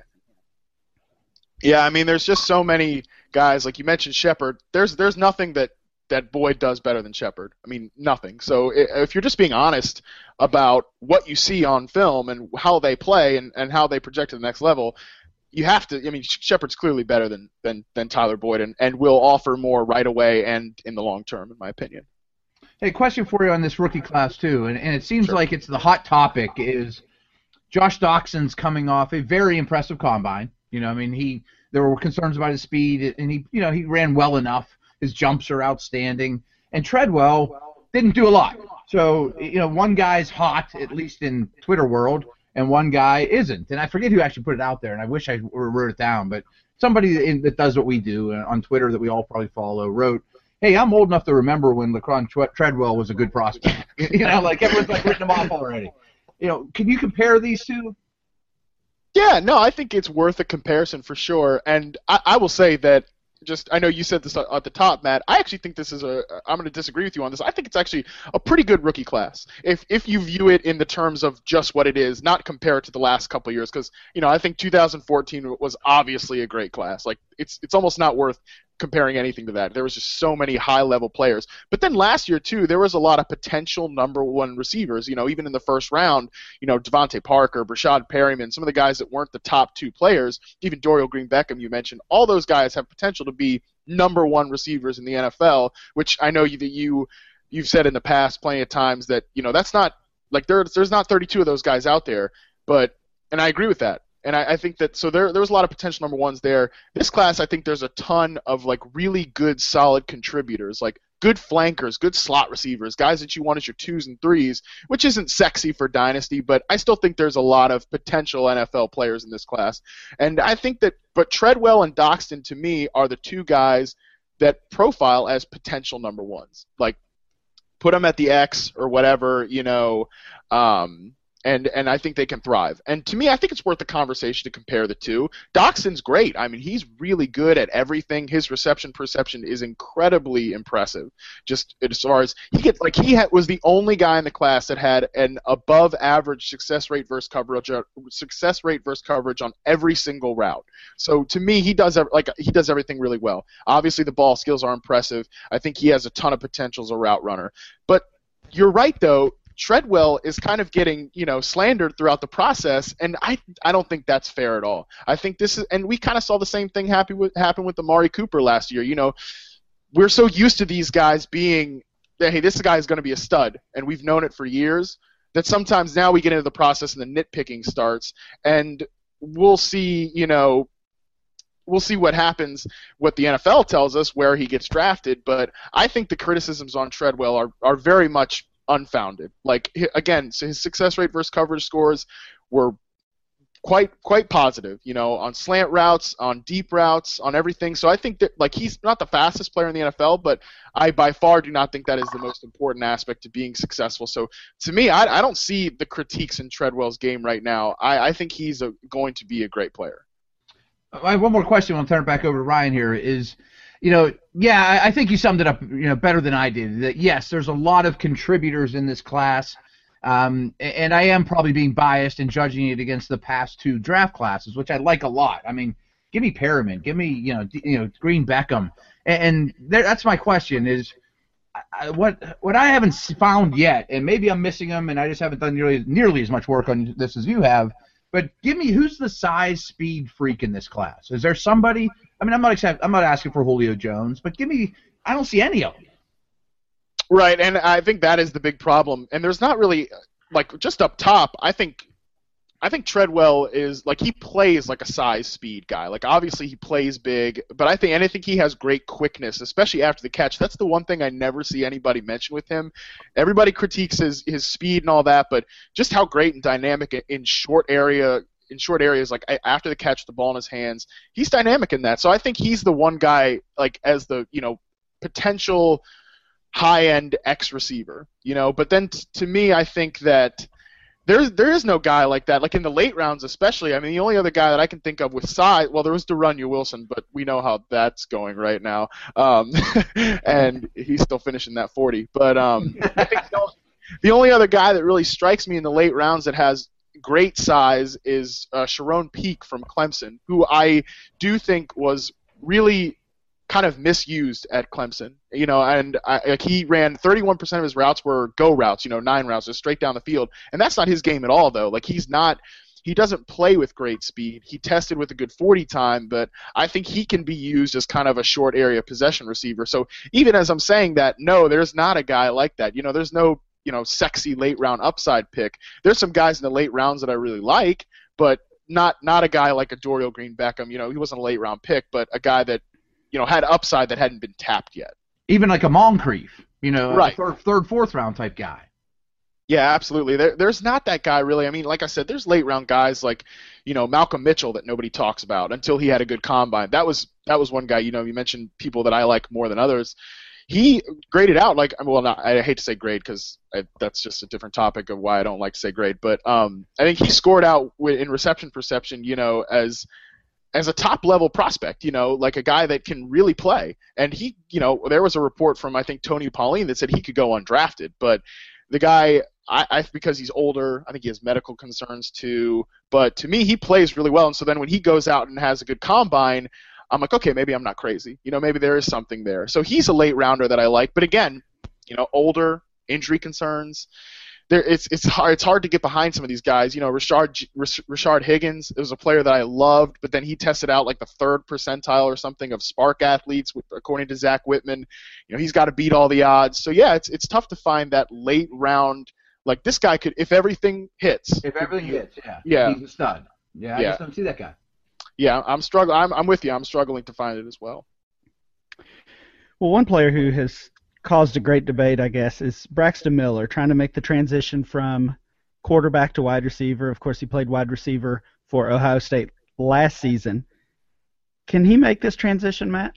Yeah, I mean, there's just so many guys like you mentioned Shepard. There's there's nothing that that Boyd does better than Shepard. I mean, nothing. So if you're just being honest about what you see on film and how they play and, and how they project to the next level, you have to. I mean, Shepard's clearly better than than, than Tyler Boyd and, and will offer more right away and in the long term, in my opinion. Hey, question for you on this rookie class too, and, and it seems sure. like it's the hot topic is Josh Doctson's coming off a very impressive combine. You know, I mean, he there were concerns about his speed, and he, you know, he ran well enough. His jumps are outstanding, and Treadwell didn't do a lot. So, you know, one guy's hot, at least in Twitter world, and one guy isn't. And I forget who actually put it out there, and I wish I wrote it down, but somebody in, that does what we do uh, on Twitter that we all probably follow wrote, "Hey, I'm old enough to remember when Laquon Treadwell was a good prospect." you know, like everyone's like written him off already. You know, can you compare these two? Yeah, no, I think it's worth a comparison for sure. And I, I will say that just I know you said this at the top, Matt. I actually think this is a. I'm going to disagree with you on this. I think it's actually a pretty good rookie class if if you view it in the terms of just what it is, not compare it to the last couple years. Because you know I think 2014 was obviously a great class. Like it's it's almost not worth comparing anything to that. There was just so many high level players. But then last year too, there was a lot of potential number one receivers. You know, even in the first round, you know, DeVante Parker, Breshad Perriman, some of the guys that weren't the top two players, even Dorial Green Beckham you mentioned, all those guys have potential to be number one receivers in the NFL. Which I know you, that you you've said in the past plenty of times that you know that's not like there, there's not 32 of those guys out there, but and I agree with that. And I, I, think that so there there was a lot of potential number ones there. This class, I think there's a ton of like really good, solid contributors, like good flankers, good slot receivers, guys that you want as your twos and threes, which isn't sexy for dynasty, but I still think there's a lot of potential NFL players in this class. And I think that, but Treadwell and Doctson to me are the two guys that profile as potential number ones. Like put them at the X or whatever, you know. Um, and and I think they can thrive. And to me, I think it's worth the conversation to compare the two. Doctson's great. I mean, he's really good at everything. His reception perception is incredibly impressive. Just as far as he gets, like he was the only guy in the class that had an above average success rate versus coverage uh, success rate versus coverage on every single route. So to me, he does like he does everything really well. Obviously, the ball skills are impressive. I think he has a ton of potential as a route runner. But you're right though Treadwell is kind of getting, you know, slandered throughout the process, and I I don't think that's fair at all. I think this is, and we kind of saw the same thing happen with happen with Amari Cooper last year. You know, we're so used to these guys being, that hey, this guy is going to be a stud, and we've known it for years. That sometimes now we get into the process and the nitpicking starts, and we'll see, you know, we'll see what happens, what the NFL tells us, where he gets drafted. But I think the criticisms on Treadwell are, are very much unfounded. Like again, so his success rate versus coverage scores were quite quite positive. You know, on slant routes, on deep routes, on everything. So I think that like he's not the fastest player in the NFL, but I by far do not think that is the most important aspect to being successful. So to me, I, I don't see the critiques in Treadwell's game right now. I, I think he's a, going to be a great player. I have one more question. I'll turn it back over to Ryan. Here is you know, yeah, I think you summed it up, you know, better than I did. That yes, there's a lot of contributors in this class, um, and I am probably being biased and judging it against the past two draft classes, which I like a lot. I mean, give me Perriman, give me, you know, you know, Green Beckham, and, and there, that's my question is. I, what what I haven't found yet, and maybe I'm missing them, and I just haven't done nearly nearly as much work on this as you have. But give me who's the size speed freak in this class? Is there somebody I mean, I'm not accept, I'm not asking for Julio Jones, but give me. I don't see any of them. Right, and I think that is the big problem. And there's not really like just up top. I think I think Treadwell is like he plays like a size speed guy. Like obviously he plays big, but I think and I think he has great quickness, especially after the catch. That's the one thing I never see anybody mention with him. Everybody critiques his his speed and all that, but just how great and dynamic in short area in short areas, like after the catch, the ball in his hands. He's dynamic in that. So I think he's the one guy, like as the you know potential high end X receiver. You know, but then t- to me, I think that there's there is no guy like that. Like in the late rounds, especially. I mean, the only other guy that I can think of with size, well, there was De'Runnya Wilson, but we know how that's going right now, um, and he's still finishing that 40. But um, I think the only other guy that really strikes me in the late rounds that has great size is uh, Charone Peake from Clemson, who I do think was really kind of misused at Clemson. You know, and I, like he ran 31% of his routes were go routes, you know, nine routes, just straight down the field, and that's not his game at all, though. Like he's not. He doesn't play with great speed. He tested with a good 40 time, but I think he can be used as kind of a short area possession receiver. So even as I'm saying that, no, there's not a guy like that. You know, there's no you know sexy late round upside pick. There's some guys in the late rounds that I really like, but not not a guy like a Dorial Green Beckham. You know, he wasn't a late round pick, but a guy that you know had upside that hadn't been tapped yet. Even like a Moncrief, you know, Right. a third, third, fourth round type guy. Yeah, absolutely. There, there's not that guy really. I mean, like I said, there's late round guys like, you know, Malcolm Mitchell that nobody talks about until he had a good combine. That was that was one guy. You know, you mentioned people that I like more than others. He graded out like well, not I hate to say grade because that's just a different topic of why I don't like to say grade, but um, I think he scored out in reception perception. You know, as as a top level prospect, you know, like a guy that can really play. And he, you know, there was a report from I think Tony Pauline that said he could go undrafted, but the guy, I, I because he's older, I think he has medical concerns too. But to me, he plays really well, and so then when he goes out and has a good combine, I'm like, okay, maybe I'm not crazy. You know, maybe there is something there. So he's a late rounder that I like. But again, you know, older, injury concerns. There, it's it's hard it's hard to get behind some of these guys. You know, Richard Rich- Richard Higgins it was a player that I loved, but then he tested out like the third percentile or something of SPARQ athletes, according to Zach Whitman. You know, he's got to beat all the odds. So yeah, it's it's tough to find that late round. Like this guy could, if everything hits. If everything hits, yeah. Yeah. He's a stud. Yeah, I Yeah. just don't see that guy. Yeah, I'm struggling. I'm I'm with you. I'm struggling to find it as well. Well, one player who has caused a great debate, I guess, is Braxton Miller, trying to make the transition from quarterback to wide receiver. Of course, he played wide receiver for Ohio State last season. Can he make this transition, Matt?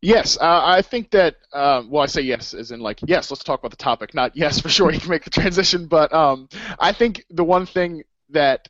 Yes, uh, I think that. Um, well, I say yes, as in like yes. Let's talk about the topic. Not yes for sure. He can make the transition, but um, I think the one thing that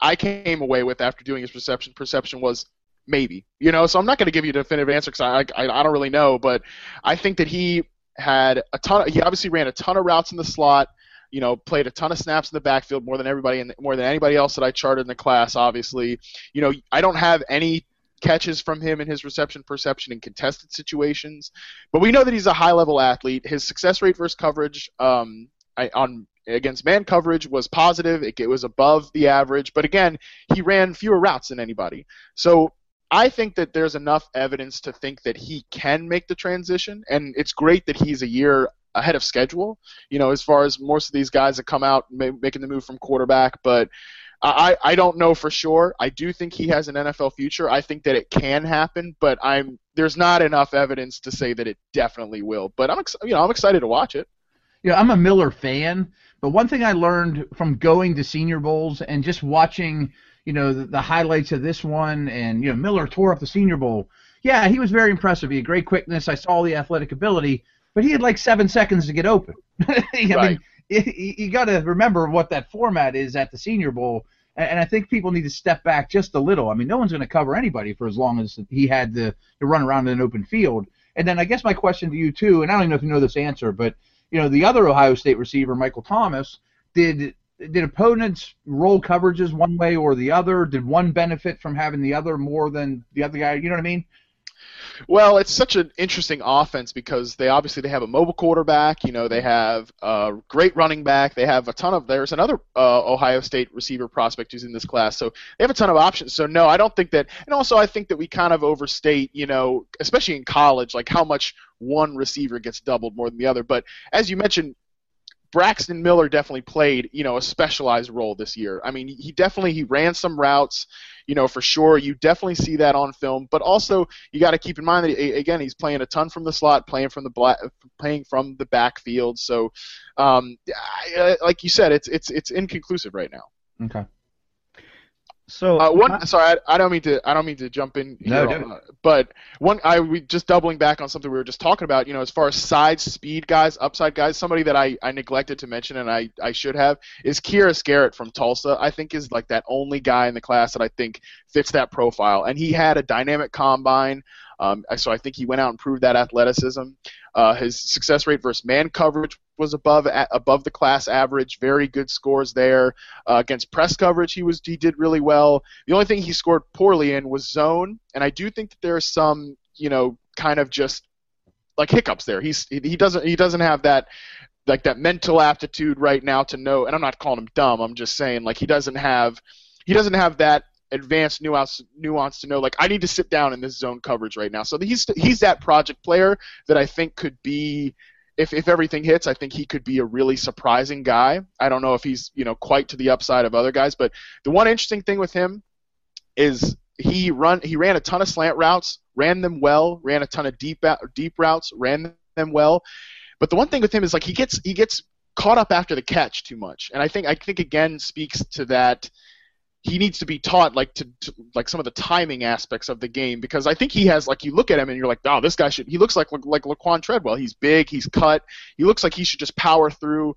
I came away with after doing his perception perception was maybe. You know, so I'm not going to give you a definitive answer because I, I I don't really know, but I think that he had a ton. Of, he obviously ran a ton of routes in the slot. You know, played a ton of snaps in the backfield, more than everybody and more than anybody else that I charted in the class. Obviously, you know, I don't have any catches from him in his reception perception in contested situations. But we know that he's a high level athlete. His success rate versus coverage um, I, on against man coverage was positive. It, it was above the average. But again, he ran fewer routes than anybody. So I think that there's enough evidence to think that he can make the transition, and it's great that he's a year ahead of schedule. You know, as far as most of these guys that come out ma- making the move from quarterback, but I, I don't know for sure. I do think he has an NFL future. I think that it can happen, but I'm there's not enough evidence to say that it definitely will. But I'm ex- you know I'm excited to watch it. Yeah, I'm a Miller fan, but one thing I learned from going to Senior Bowls and just watching, you know, the, the highlights of this one, and you know, Miller tore up the Senior Bowl. Yeah, he was very impressive. He had great quickness. I saw the athletic ability, but he had like seven seconds to get open. I Right. mean, you, you got to remember what that format is at the Senior Bowl, and, and I think people need to step back just a little. I mean, no one's going to cover anybody for as long as he had to, to run around in an open field. And then I guess my question to you too, and I don't even know if you know this answer, but you know, the other Ohio State receiver, Michael Thomas, did did opponents roll coverages one way or the other? Did one benefit from having the other more than the other guy? You know what I mean? Well, it's such an interesting offense because they obviously they have a mobile quarterback. You know, they have a great running back. They have a ton of. There's another uh, Ohio State receiver prospect who's in this class, so they have a ton of options. So no, I don't think that. And also, I think that we kind of overstate. You know, especially in college, like how much one receiver gets doubled more than the other. But as you mentioned, Braxton Miller definitely played, you know, a specialized role this year. I mean, he definitely he ran some routes, you know, for sure. You definitely see that on film, but also you got to keep in mind that a- again, he's playing a ton from the slot, playing from the black, playing from the backfield. So, um, I- I- like you said, it's it's it's inconclusive right now. Okay. So Uh, one, sorry, I, I don't mean to. I don't mean to jump in. No, here, do uh, but one, I we just doubling back on something we were just talking about. You know, as far as side speed guys, upside guys, somebody that I, I neglected to mention and I, I should have is Keyarris Garrett from Tulsa. I think is like that only guy in the class that I think fits that profile, and he had a dynamic combine. Um, so I think he went out and proved that athleticism. Uh, his success rate versus man coverage was above above the class average. Very good scores there. Uh, against press coverage, he was he did really well. The only thing he scored poorly in was zone, and I do think that there are some you know kind of just like hiccups there. He's he he doesn't he doesn't have that like that mental aptitude right now to know. And I'm not calling him dumb. I'm just saying like he doesn't have he doesn't have that advanced nuance nuance to know like I need to sit down in this zone coverage right now. So he's he's that project player that I think could be if if everything hits, I think he could be a really surprising guy. I don't know if he's you know quite to the upside of other guys, but the one interesting thing with him is he run he ran a ton of slant routes, ran them well, ran a ton of deep deep routes, ran them well. But the one thing with him is like he gets he gets caught up after the catch too much, and I think I think again speaks to that he needs to be taught like to, to, like some of the timing aspects of the game because I think he has like you look at him and you're like oh this guy should he looks like like, like Laquon Treadwell. He's big he's cut. He looks like he should just power through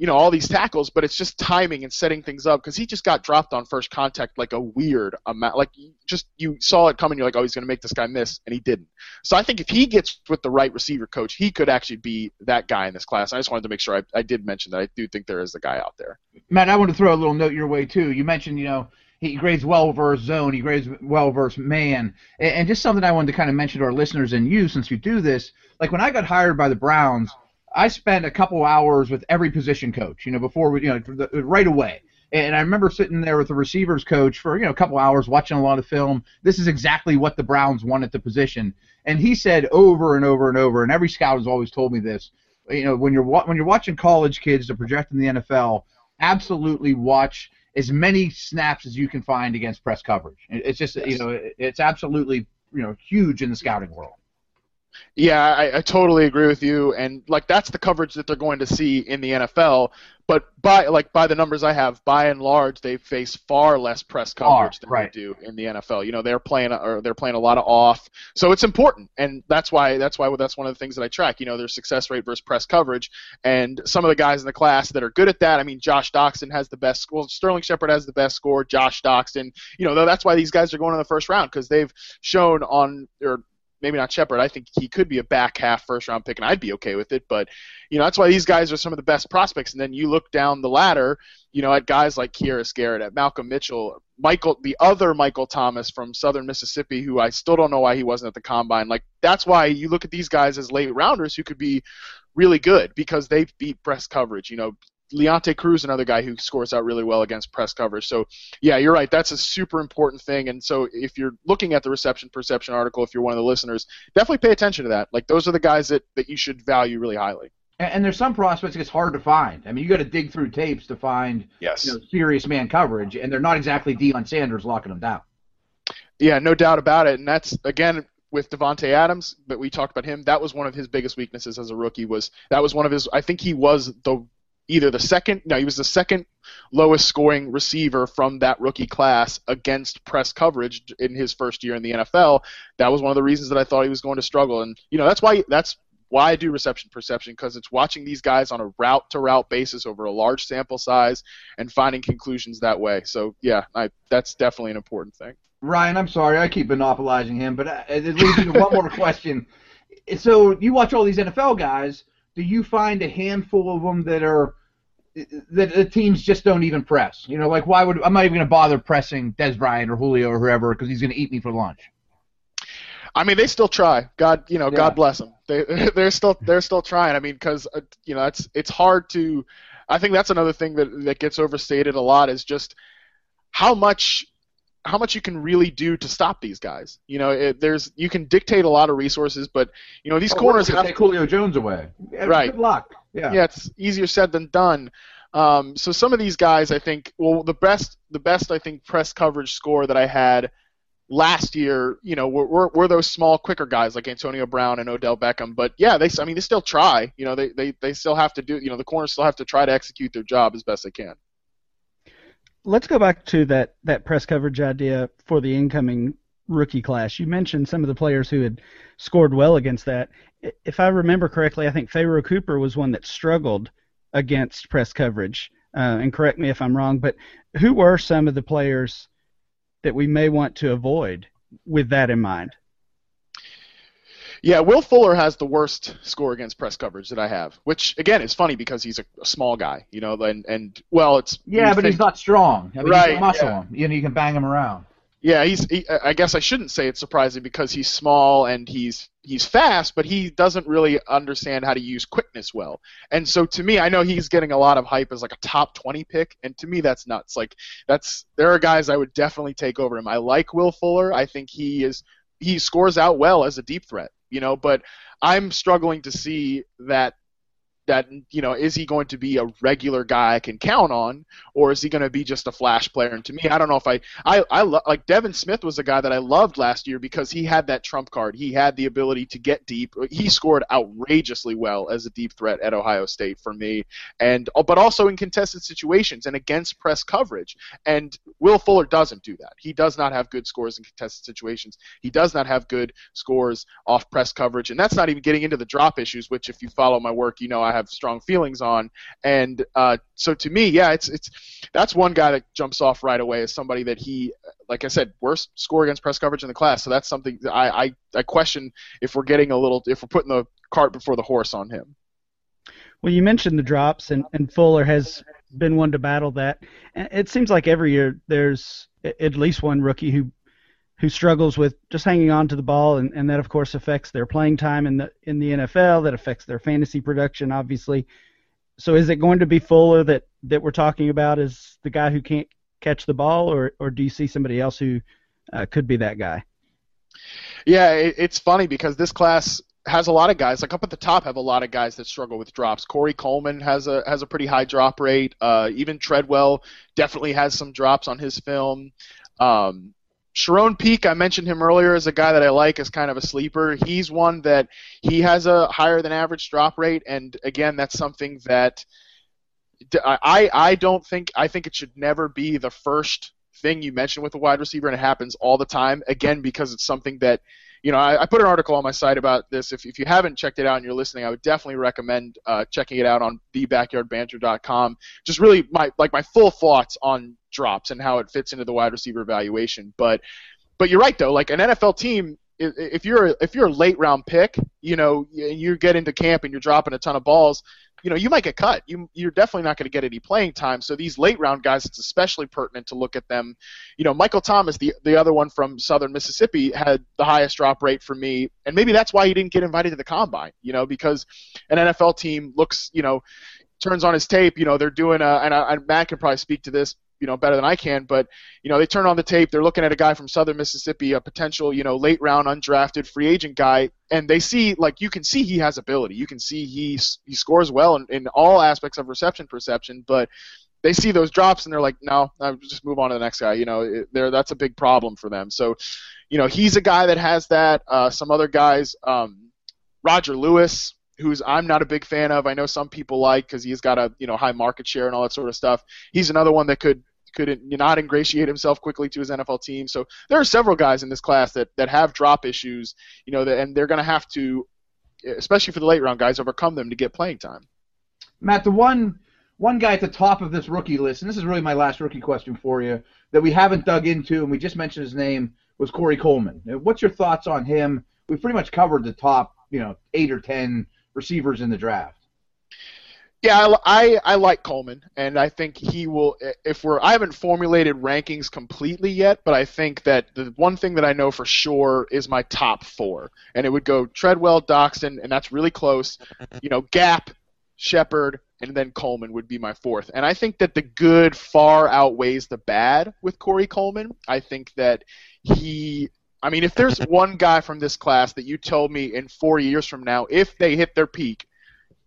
you know all these tackles but it's just timing and setting things up because he just got dropped on first contact like a weird amount like just you saw it coming you're like oh he's going to make this guy miss and he didn't so I think if he gets with the right receiver coach he could actually be that guy in this class I just wanted to make sure I, I did mention that I do think there is a guy out there Matt, I want to throw a little note your way too. You mentioned, you know, he grades well versus zone, he grades well versus man, and, and just something I wanted to kind of mention to our listeners and you, since you do this. Like when I got hired by the Browns, I spent a couple hours with every position coach, you know, before we, you know, right away. And I remember sitting there with the receivers coach for you know a couple hours, watching a lot of film. This is exactly what the Browns want at the position, and he said over and over and over, and every scout has always told me this. You know, when you're wa- when you're watching college kids to project in the NFL, absolutely watch as many snaps as you can find against press coverage. It's just you know it's absolutely you know huge in the scouting world. Yeah, I, I totally agree with you, and like that's the coverage that they're going to see in the NFL. But by like by the numbers I have, by and large, they face far less press coverage than right. they do in the NFL. You know, they're playing or they're playing a lot of off, so it's important, and that's why that's why that's one of the things that I track. You know, their success rate versus press coverage, and some of the guys in the class that are good at that. I mean, Josh Doctson has the best score. Sterling Shepard has the best score. Josh Doctson, you know, that's why these guys are going in the first round because they've shown on or maybe not Shepard. I think he could be a back half first round pick, and I'd be okay with it. But you know, that's why these guys are some of the best prospects. And then you look down the ladder, you know, at guys like Keyarris Garrett, at Malcolm Mitchell, Michael, the other Michael Thomas from Southern Mississippi, who I still don't know why he wasn't at the combine. Like that's why you look at these guys as late rounders who could be really good because they beat press coverage. You know. Leonte Carroo, another guy who scores out really well against press coverage. So, yeah, you're right. That's a super important thing. And so, if you're looking at the reception perception article, if you're one of the listeners, definitely pay attention to that. Like, those are the guys that, that you should value really highly. And, and there's some prospects it's hard to find. I mean, you got to dig through tapes to find Yes. you know, serious man coverage, and they're not exactly Deion Sanders locking them down. Yeah, no doubt about it. And that's again with Davante Adams, but we talked about him. That was one of his biggest weaknesses as a rookie. Was that was one of his? I think he was the either the second. No, he was the second lowest scoring receiver from that rookie class against press coverage in his first year in the NFL. That was one of the reasons that I thought he was going to struggle. And you know that's why that's why I do reception perception because it's watching these guys on a route to route basis over a large sample size and finding conclusions that way. So yeah, I, that's definitely an important thing. Ryan, I'm sorry, I keep monopolizing him, but uh, it leads me to one more question. So you watch all these NFL guys. Do you find a handful of them that are that the teams just don't even press? You know, like why would I'm not even going to bother pressing Dez Bryant or Julio or whoever because he's going to eat me for lunch. I mean, they still try. God, you know, Yeah. God bless them. They they're still they're still trying. I mean, because uh, you know, it's it's hard to. I think that's another thing that that gets overstated a lot is just how much how much you can really do to stop these guys. You know, it, there's you can dictate a lot of resources, but you know these corners have take Julio Jones away. Yeah, Right. Good luck. Yeah. yeah, it's easier said than done. Um, so some of these guys, I think, well, the best, the best, I think, press coverage score that I had last year, you know, were, were, were those small, quicker guys like Antonio Brown and Odell Beckham. But yeah, they, I mean, they still try. You know, they, they, they still have to do. You know, the corners still have to try to execute their job as best they can. Let's go back to that that press coverage idea for the incoming rookie class. You mentioned some of the players who had scored well against that. If I remember correctly, I think Pharoh Cooper was one that struggled against press coverage. Uh, and correct me if I'm wrong, but who were some of the players that we may want to avoid with that in mind? Yeah, Will Fuller has the worst score against press coverage that I have, which again is funny because he's a, a small guy, you know, and and well, it's yeah, but think, he's not strong. I mean, right, you can muscle yeah. him. You know, you can bang him around. Yeah, he's. He, I guess I shouldn't say it's surprising because he's small and he's he's fast, but he doesn't really understand how to use quickness well. And so to me, I know he's getting a lot of hype as like a top 20 pick, and to me that's nuts. Like that's there are guys I would definitely take over him. I like Will Fuller. I think he is he scores out well as a deep threat, you know, but I'm struggling to see that that you know is he going to be a regular guy I can count on, or is he going to be just a flash player? And to me, I don't know if I I, I lo- like Devin Smith was a guy that I loved last year because he had that trump card. He had the ability to get deep. He scored outrageously well as a deep threat at Ohio State for me, and oh, but also in contested situations and against press coverage. And Will Fuller doesn't do that. He does not have good scores in contested situations. He does not have good scores off press coverage, and that's not even getting into the drop issues, which if you follow my work, you know I have have strong feelings on. And uh, so to me, yeah, it's it's that's one guy that jumps off right away as somebody that he, like I said, worst score against press coverage in the class. So that's something that I I, I question if we're getting a little if we're putting the cart before the horse on him. Well, you mentioned the drops, and, and Fuller has been one to battle that. It seems like every year there's at least one rookie who who struggles with just hanging on to the ball, and, and that of course affects their playing time in the in the NFL. That affects their fantasy production, obviously. So is it going to be Fuller that that we're talking about as the guy who can't catch the ball, or or do you see somebody else who uh, could be that guy? Yeah, it, it's funny because this class has a lot of guys like up at the top have a lot of guys that struggle with drops. Corey Coleman has a has a pretty high drop rate. Uh, even Treadwell definitely has some drops on his film. Um, Charone Peake, I mentioned him earlier as a guy that I like as kind of a sleeper. He's one that he has a higher than average drop rate, and again, that's something that I I don't think I think it should never be the first thing you mention with a wide receiver, and it happens all the time. Again, because it's something that you know, I, I, put an article on my site about this. If, if you haven't checked it out and you're listening, I would definitely recommend uh, checking it out on thebackyardbanter.com. Just really my like my full thoughts on drops and how it fits into the wide receiver evaluation. But but you're right though. Like an NFL team, if you're if you're a late round pick, you know, you get into camp and you're dropping a ton of balls you know, you might get cut. You, you're definitely not going to get any playing time. So these late round guys, it's especially pertinent to look at them. You know, Michael Thomas, the the other one from Southern Mississippi, had the highest drop rate for me, and maybe that's why he didn't get invited to the combine. You know, because an NFL team looks, you know, turns on his tape. You know, they're doing a, and, I, and Matt can probably speak to this you know better than I can, but you know they turn on the tape, they're looking at a guy from Southern Mississippi, a potential you know late round undrafted free agent guy, and they see like you can see he has ability, you can see he he scores well in, in all aspects of reception perception, but they see those drops and they're like, no, I'll just move on to the next guy. You know, there that's a big problem for them. So, you know, he's a guy that has that. Uh, some other guys, um, Roger Lewis, who's I'm not a big fan of. I know some people like because he's got a you know high market share and all that sort of stuff. He's another one that could could not not ingratiate himself quickly to his NFL team. So there are several guys in this class that, that have drop issues, you know, that, and they're going to have to, especially for the late round guys, overcome them to get playing time. Matt, the one one guy at the top of this rookie list, and this is really my last rookie question for you, that we haven't dug into, and we just mentioned his name, was Corey Coleman. What's your thoughts on him? We've pretty much covered the top, you know, eight or ten receivers in the draft. Yeah, I, I, I like Coleman, and I think he will. If we're, I haven't formulated rankings completely yet, but I think that the one thing that I know for sure is my top four, and it would go Treadwell, Doctson, and that's really close. You know, Gap, Shepard, and then Coleman would be my fourth. And I think that the good far outweighs the bad with Corey Coleman. I think that he I mean, if there's one guy from this class that you told me in four years from now, if they hit their peak,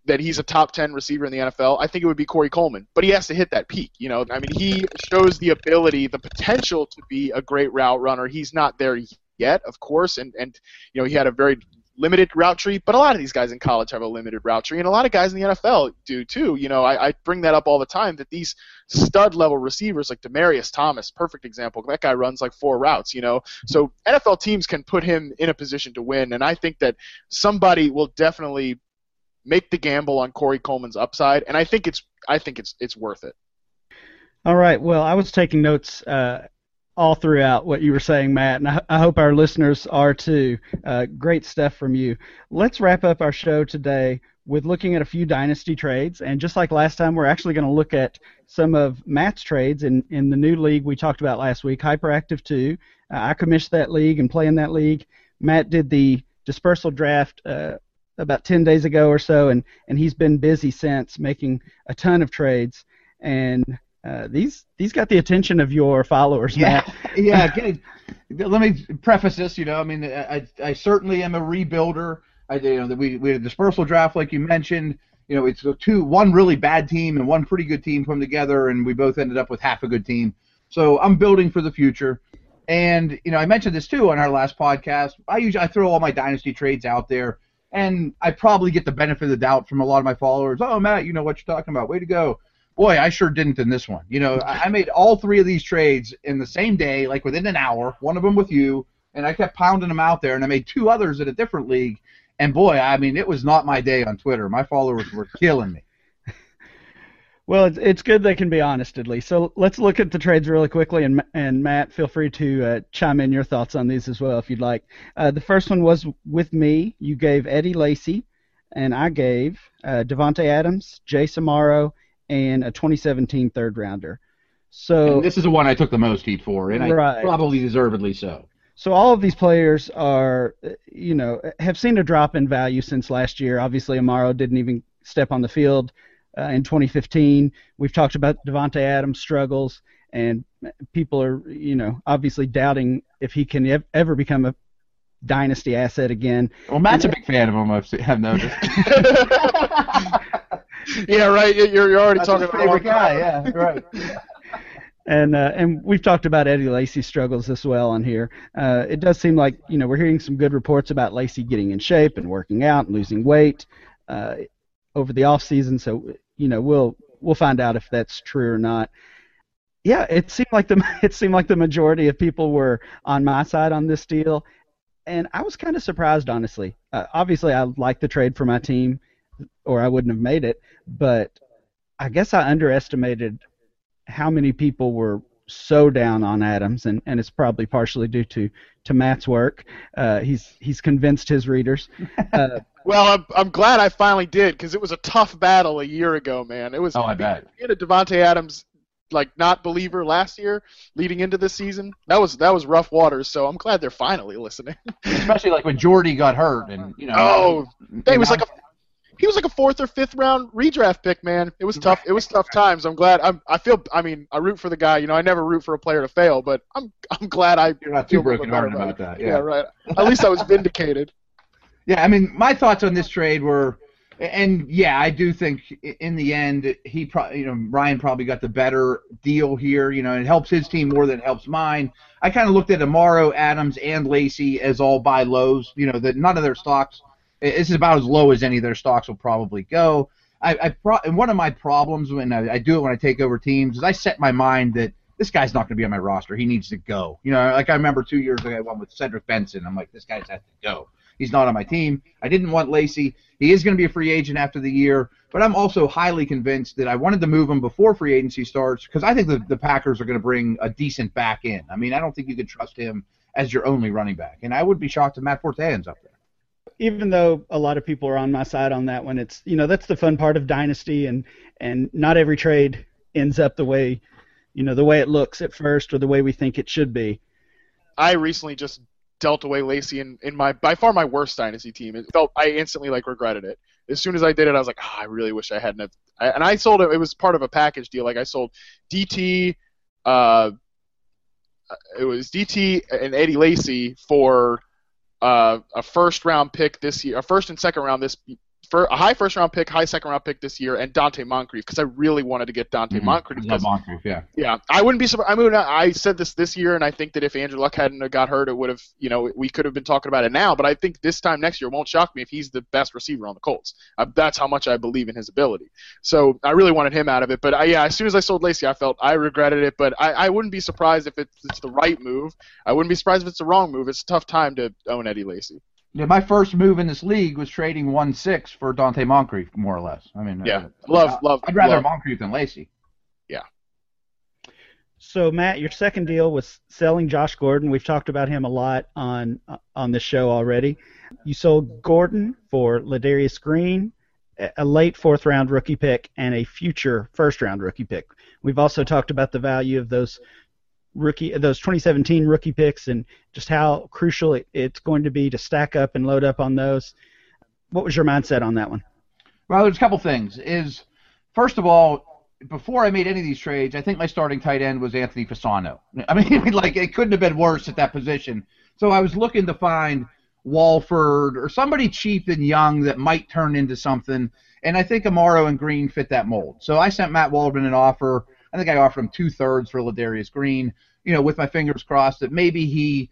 that he's a top 10 receiver in the NFL, I think it would be Corey Coleman. But he has to hit that peak. You know, I mean, he shows the ability, the potential to be a great route runner. He's not there yet, of course, and and you know he had a very limited route tree, but a lot of these guys in college have a limited route tree, and a lot of guys in the NFL do too. You know, I, I bring that up all the time that these stud level receivers like Demaryius Thomas, perfect example. That guy runs like four routes. You know, so NFL teams can put him in a position to win, and I think that somebody will definitely make the gamble on Corey Coleman's upside, and I think it's I think it's it's worth it. All right. Well, I was taking notes uh, all throughout what you were saying, Matt, and I, I hope our listeners are too. Uh, great stuff from you. Let's wrap up our show today with looking at a few dynasty trades, and just like last time, we're actually going to look at some of Matt's trades in, in the new league we talked about last week, Hyperactive 2. Uh, I commissioned that league and play in that league. Matt did the dispersal draft uh, about 10 days ago or so, and, and he's been busy since making a ton of trades. And uh, these these got the attention of your followers, Yeah, Matt. yeah. Let me preface this. You know, I mean, I, I certainly am a rebuilder. I you know we we had a dispersal draft like you mentioned. You know, it's two one really bad team and one pretty good team come together, and we both ended up with half a good team. So I'm building for the future. And you know, I mentioned this too on our last podcast. I usually I throw all my dynasty trades out there, and I probably get the benefit of the doubt from a lot of my followers. Oh, Matt, you know what you're talking about. Way to go boy, I sure didn't in this one. You know, I, made all three of these trades in the same day, like within an hour. One of them with you, and I kept pounding them out there. And I made two others in a different league. And boy, I mean, it was not my day on Twitter. My followers were killing me. Well, it's, it's good they can be honest at least. So let's look at the trades really quickly, and and Matt, feel free to uh, chime in your thoughts on these as well if you'd like. Uh, the first one was with me. You gave Eddie Lacy, and I gave uh, Davante Adams, Jace Amaro, and a 2017 third rounder. So And this is the one I took the most heat for, and I probably deservedly so. So all of these players are, you know, have seen a drop in value since last year. Obviously, Amaro didn't even step on the field uh, in 2015. We've talked about Davante Adams' struggles, and people are, you know, obviously doubting if he can ev- ever become a dynasty asset again. Well, Matt's a big fan of him. I've, se- I've noticed. yeah, right. You're, you're already That's talking his about favorite guy. Yeah, right. And uh, and we've talked about Eddie Lacy's struggles as well on here. Uh, it does seem like you know we're hearing some good reports about Lacy getting in shape and working out and losing weight uh, over the off season. So you know we'll we'll find out if that's true or not. Yeah, it seemed like the it seemed like the majority of people were on my side on this deal, and I was kind of surprised honestly. Uh, obviously, I like the trade for my team, or I wouldn't have made it. But I guess I underestimated how many people were so down on Adams, and, and it's probably partially due to, to Matt's work. Uh, he's he's convinced his readers. Uh, Well, I'm, I'm glad I finally did because it was a tough battle a year ago, man. It was Oh, I bet. being a Davante Adams like not believer last year leading into this season. That was that was rough waters. So I'm glad they're finally listening. Especially like when Jordy got hurt, and you know. Oh, and he was I'm- like a he was like a fourth or fifth round redraft pick, man. It was tough. It was tough times. I'm glad. I'm. I feel. I mean, I root for the guy. You know, I never root for a player to fail, but I'm. I'm glad I. You're not too feel broken better hearted about that. Yeah, right. At least I was vindicated. Yeah, I mean, my thoughts on this trade were, and yeah, I do think in the end he probably, you know, Ryan probably got the better deal here. You know, it helps his team more than it helps mine. I kind of looked at Amaro, Adams, and Lacy as all buy lows. You know, that none of their stocks. This is about as low as any of their stocks will probably go. I, I pro- and one of my problems when I, I do it when I take over teams is I set my mind that this guy's not going to be on my roster. He needs to go. You know, like I remember two years ago I went with Cedric Benson. I'm like, this guy's has to go. He's not on my team. I didn't want Lacy. He is going to be a free agent after the year, but I'm also highly convinced that I wanted to move him before free agency starts because I think the, the Packers are going to bring a decent back in. I mean, I don't think you could trust him as your only running back, and I would be shocked if Matt Forte ends up there. Even though a lot of people are on my side on that one, it's you know that's the fun part of dynasty, and and not every trade ends up the way you know the way it looks at first or the way we think it should be. I recently just dealt away Lacy in, in my by far my worst dynasty team. It felt I instantly like regretted it. As soon as I did it, I was like, oh, I really wish I hadn't. Have, I, and I sold it. It was part of a package deal. Like I sold DT, uh, it was DT and Eddie Lacy for uh, a first round pick this year, a first and second round this for a high first round pick, high second round pick this year, and Donte Moncrief because I really wanted to get Donte Mhm. Moncrief. I Moncrief, yeah. yeah, I wouldn't be surprised. I mean, I said this this year, and I think that if Andrew Luck hadn't got hurt, it would have, you know, we could have been talking about it now. But I think this time next year won't shock me if he's the best receiver on the Colts. Uh, that's how much I believe in his ability. So I really wanted him out of it. But I, yeah, as soon as I sold Lacy, I felt I regretted it. But I, I wouldn't be surprised if it's, it's the right move. I wouldn't be surprised if it's the wrong move. It's a tough time to own Eddie Lacy. Yeah, my first move in this league was trading one six for Donte Moncrief, more or less. I mean, Yeah, uh, love, love. I'd rather love. Moncrief than Lacy. Yeah. So Matt, your second deal was selling Josh Gordon. We've talked about him a lot on on this show already. You sold Gordon for Ladarius Green, a- a late fourth round rookie pick, and a future first round rookie pick. We've also talked about the value of those rookie those 2017 rookie picks and just how crucial it, it's going to be to stack up and load up on those. What was your mindset on that one? Well, there's a couple things. Is first of all, before I made any of these trades, I think my starting tight end was Anthony Fasano. I mean, like it couldn't have been worse at that position. So I was looking to find Walford or somebody cheap and young that might turn into something. And I think Amaro and Green fit that mold. So I sent Matt Waldman an offer. I think I offered him two thirds for Ladarius Green. You know, with my fingers crossed that maybe he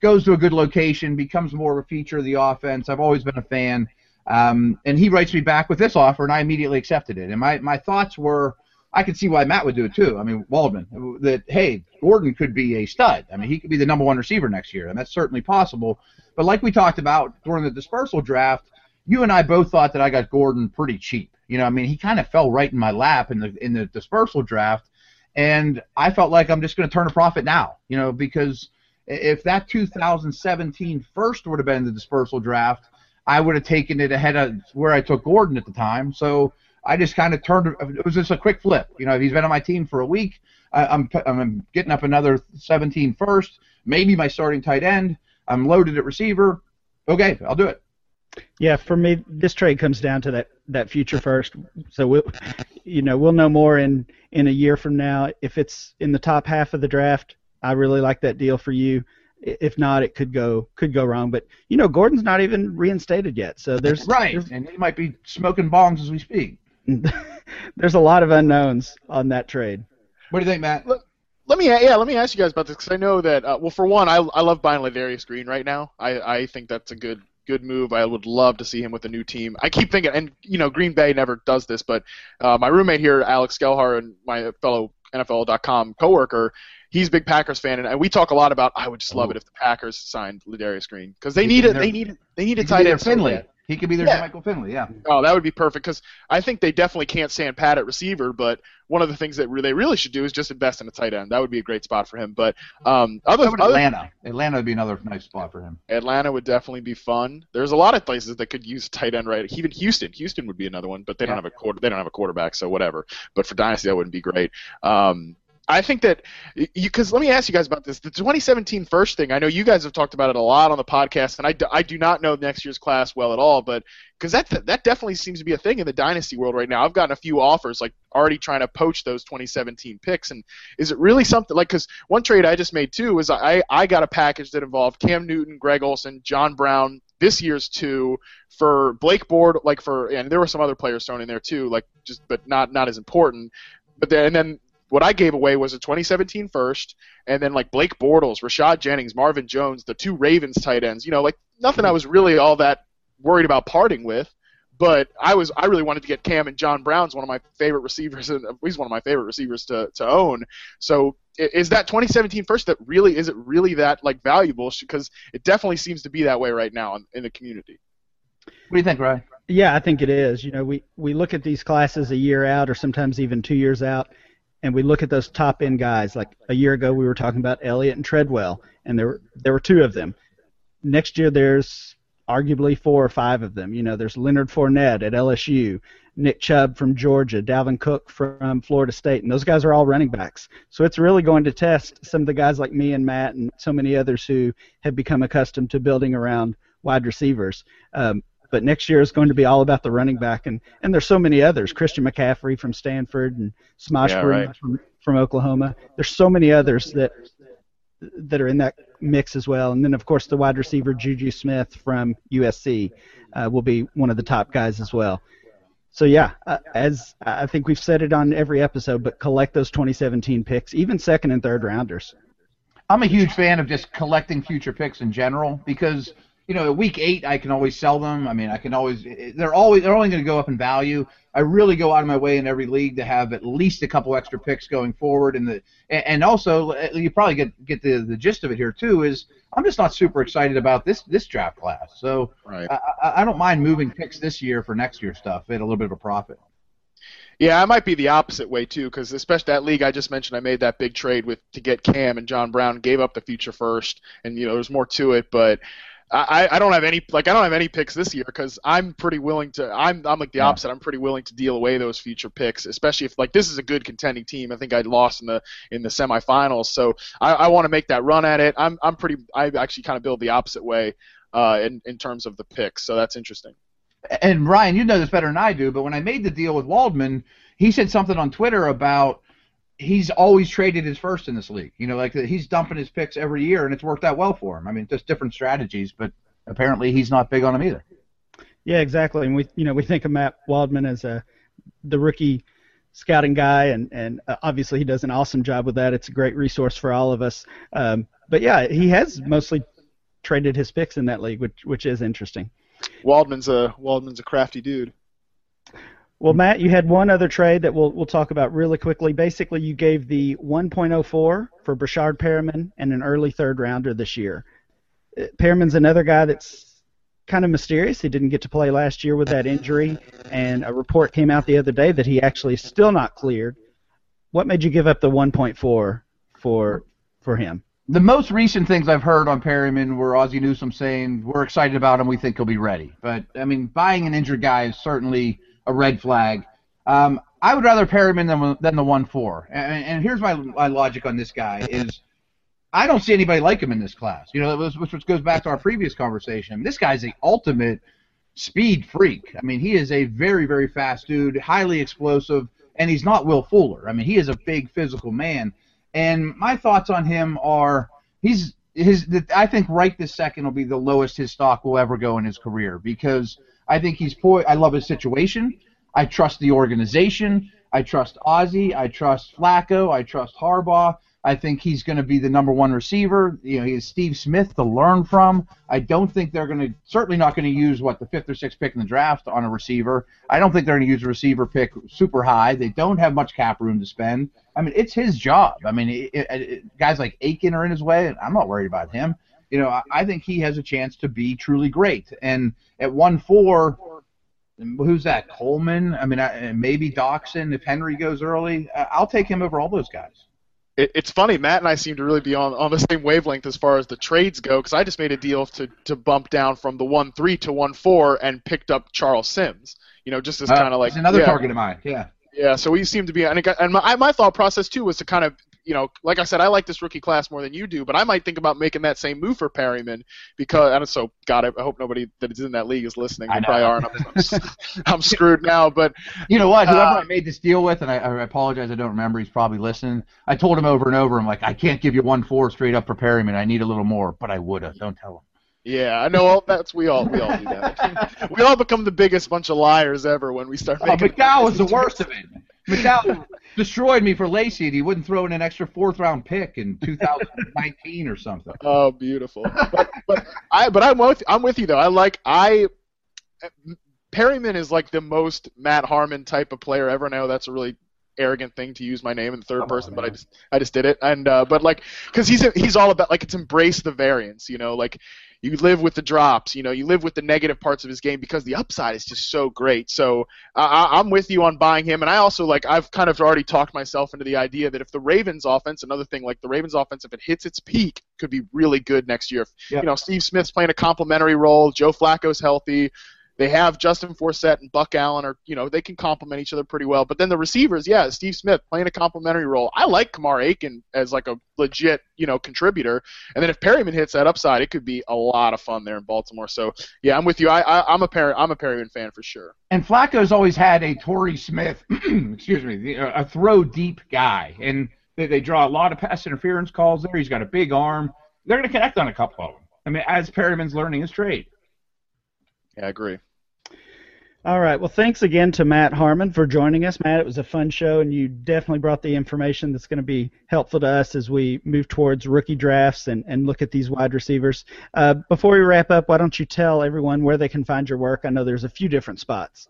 goes to a good location, becomes more of a feature of the offense. I've always been a fan. Um, and he writes me back with this offer, and I immediately accepted it. And my, my thoughts were, I could see why Matt would do it too. I mean, Waldman, that hey, Gordon could be a stud. I mean, he could be the number one receiver next year, and that's certainly possible. But like we talked about during the dispersal draft, you and I both thought that I got Gordon pretty cheap. You know, I mean, he kind of fell right in my lap in the in the dispersal draft, and I felt like I'm just going to turn a profit now. You know, because if that 2017 first would have been the dispersal draft, I would have taken it ahead of where I took Gordon at the time. So I just kind of turned. Uh, it was just a quick flip. You know, he's been on my team for a week, I, I'm I'm getting up another 17 first, maybe my starting tight end. I'm loaded at receiver. Okay, I'll do it. Yeah, for me, this trade comes down to that that future first. So we'll, you know, we'll know more in in a year from now. If it's in the top half of the draft, I really like that deal for you. If not, it could go could go wrong. But you know, Gordon's not even reinstated yet, so there's Right, there's, and he might be smoking bongs as we speak. there's a lot of unknowns on that trade. What do you think, Matt? Look, Let me yeah, let me ask you guys about this because I know that uh, well, for one, I I love buying Ladarius Green right now. I I think that's a good good move. I would love to see him with a new team. I keep thinking, and you know, Green Bay never does this, but uh, my roommate here, Alex Gelhar, and my fellow NFL.com coworker, he's a big Packers fan, and we talk a lot about. I would just love Ooh. it if the Packers signed Ladarius Green because they He need it. They need they need a tight end. Finley. Bad. He could be their Yeah. Michael Finley. Yeah. Oh, that would be perfect because I think they definitely can't stand Pat at receiver. But one of the things that re- they really should do is just invest in a tight end. That would be a great spot for him. But um, other, How about other Atlanta? Atlanta would be another nice spot for him. Atlanta would definitely be fun. There's a lot of places that could use tight end right. Even Houston, Houston would be another one, but they don't have a quarter. They don't have a quarterback, so whatever. But for dynasty, that wouldn't be great. Um, I think that because let me ask you guys about this. The 2017 first thing. I know you guys have talked about it a lot on the podcast, and I, do not know next year's class well at all, but because that that definitely seems to be a thing in the dynasty world right now. I've gotten a few offers like already trying to poach those 2017 picks, and is it really something like? Because one trade I just made too is I I got a package that involved Cam Newton, Greg Olsen, John Brown, this year's two for Blake Board, like for and there were some other players thrown in there too, like just but not not as important. But then and then what I gave away was a 2017 first, and then like Blake Bortles, Rashad Jennings, Marvin Jones, the two Ravens tight ends. You know, like nothing I was really all that worried about parting with. But I was I really wanted to get Cam and John Brown's one of my favorite receivers, and uh, he's one of my favorite receivers to, to own. So is that 2017 first that really is it really that like valuable? Because it definitely seems to be that way right now in, in the community. What do you think, Ryan? Yeah, I think it is. You know, we we look at these classes a year out, or sometimes even two years out, and we look at those top end guys. Like a year ago, we were talking about Elliott and Treadwell, and there were there were two of them. Next year, there's arguably four or five of them. You know, there's Leonard Fournette at LSU, Nick Chubb from Georgia, Dalvin Cook from Florida State, and those guys are all running backs. So it's really going to test some of the guys like me and Matt and so many others who have become accustomed to building around wide receivers. Um, but next year is going to be all about the running back, and, and there's so many others. Christian McCaffrey from Stanford and Smosh Yeah, right. from, from Oklahoma. There's so many others that that are in that mix as well. And then, of course, the wide receiver Juju Smith from USC uh, will be one of the top guys as well. So yeah, uh, as I think we've said it on every episode, but collect those 2017 picks, even second and third rounders. I'm a huge fan of just collecting future picks in general because you know, at week eight I can always sell them. I mean, I can always they're always they're only going to go up in value. I really go out of my way in every league to have at least a couple extra picks going forward, and the and also uh, you probably get get the the gist of it here too. Is I'm just not super excited about this this draft class, so right. I, I don't mind moving picks this year for next year stuff at a little bit of a profit. Yeah, I might be the opposite way too, because especially that league I just mentioned, I made that big trade with to get Cam and John Brown, gave up the future first, and you know there's more to it, but I, I don't have any like I don't have any picks this year because I'm pretty willing to I'm I'm like the opposite. I'm pretty willing to deal away those future picks, especially if like this is a good contending team. I think I lost in the in the semifinals, so I, I want to make that run at it. I'm I'm pretty I actually kind of build the opposite way uh, in in terms of the picks, so that's interesting. And Ryan, you know this better than I do, but when I made the deal with Waldman, he said something on Twitter about he's always traded his first in this league. You know, like he's dumping his picks every year, and it's worked out well for him. I mean, just different strategies, but apparently he's not big on them either. Yeah, exactly. And we, you know, we think of Matt Waldman as a the rookie scouting guy, and and uh, obviously he does an awesome job with that. It's a great resource for all of us. Um, but yeah, he has mostly traded his picks in that league, which which is interesting. Waldman's a Waldman's a crafty dude. Well, Matt, you had one other trade that we'll we'll talk about really quickly. Basically, you gave the 1.04 for Breshad Perriman and an early third rounder this year. Uh, Perriman's another guy that's kind of mysterious. He didn't get to play last year with that injury, and a report came out the other day that he actually is still not cleared. What made you give up the 1.4 for for him? The most recent things I've heard on Perriman were Ozzie Newsome saying we're excited about him, we think he'll be ready. But I mean, buying an injured guy is certainly a red flag. Um, I would rather Perriman than than the one four. And, and here's my my logic on this guy is. I don't see anybody like him in this class. You know, which goes back to our previous conversation. This guy's the ultimate speed freak. I mean, he is a very, very fast dude, highly explosive, and he's not Will Fuller. I mean, he is a big physical man. And my thoughts on him are he's his. I think right this second will be the lowest his stock will ever go in his career because I think he's poised. I love his situation. I trust the organization. I trust Ozzie. I trust Flacco. I trust Harbaugh. I think he's going to be the number one receiver. You know, he has Steve Smith to learn from. I don't think they're going to, certainly not going to use what the fifth or sixth pick in the draft on a receiver. I don't think they're going to use a receiver pick super high. They don't have much cap room to spend. I mean, it's his job. I mean, it, it, it, guys like Aiken are in his way. I'm not worried about him. You know, I, I think he has a chance to be truly great. And at one four, who's that? Coleman. I mean, I, maybe Doctson if Henry goes early. I'll take him over all those guys. It, it's funny, Matt and I seem to really be on, on the same wavelength as far as the trades go, because I just made a deal to, to bump down from the one three to one four and picked up Charles Sims. You know, just as uh, kind of like another yeah. target of mine. Yeah. Yeah, so we seem to be, and, it got, and my, my thought process too was to kind of you know, like I said, I like this rookie class more than you do, but I might think about making that same move for Perriman because, and so, God, I hope nobody that is in that league is listening. They probably are, and I'm, I'm, I'm, screwed now. But you know what? Whoever uh, I made this deal with, and I, I, apologize, I don't remember. He's probably listening. I told him over and over. I'm like, I can't give you one four straight up for Perriman. I need a little more, but I would have. Don't tell him. Yeah, I know. That's we all we all do that. we all become the biggest bunch of liars ever when we start. Making oh, McDowell was the worst of it. McDowell destroyed me for Lacy, and he wouldn't throw in an extra fourth round pick in 2019 or something. Oh, beautiful. But, but I but I'm with I'm with you though. I like I Perriman is like the most Matt Harmon type of player ever. I know that's a really arrogant thing to use my name in the third Come person, on, but I just I just did it. And uh, but like because he's he's all about like it's embrace the variance, you know, like you live with the drops, you know, you live with the negative parts of his game because the upside is just so great. So uh, I'm with you on buying him, and I also like I've kind of already talked myself into the idea that if the Ravens offense, another thing like the Ravens offense, if it hits its peak, could be really good next year. If, yep. You know, Steve Smith's playing a complementary role, Joe Flacco's healthy they have Justin Forsett and Buck Allen, or you know, they can complement each other pretty well. But then the receivers, yeah, Steve Smith playing a complementary role. I like Kamar Aiken as like a legit, you know, contributor. And then if Perryman hits that upside, it could be a lot of fun there in Baltimore. So yeah, I'm with you. I, I am a Perry, I'm a Perriman fan for sure. And Flacco's always had a Torrey Smith, excuse me, a throw deep guy, and They, they draw a lot of pass interference calls there. He's got a big arm. They're going to connect on a couple of them. I mean, as Perriman's learning his trade. Yeah, I agree. All right. Well, thanks again to Matt Harmon for joining us. Matt, it was a fun show, and you definitely brought the information that's going to be helpful to us as we move towards rookie drafts and, and look at these wide receivers. Uh, before we wrap up, why don't you tell everyone where they can find your work? I know there's a few different spots.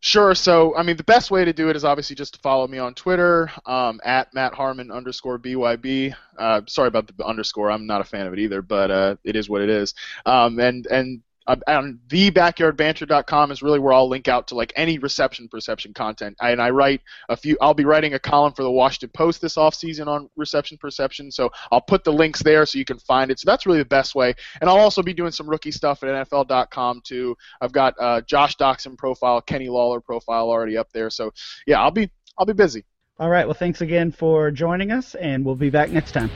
Sure. So, I mean, the best way to do it is obviously just to follow me on Twitter um, at Matt Harmon underscore BYB. Uh, sorry about the underscore. I'm not a fan of it either, but uh, it is what it is. Um, and and on thebackyardbanter.com is really where I'll link out to like any reception perception content. I, and I write a few. I'll be writing a column for the Washington Post this off season on reception perception. So I'll put the links there so you can find it. So that's really the best way. And I'll also be doing some rookie stuff at NFL.com too. I've got uh, Josh Doctson profile, Kenny Lawler profile already up there. So yeah, I'll be I'll be busy. All right. Well, thanks again for joining us, and we'll be back next time.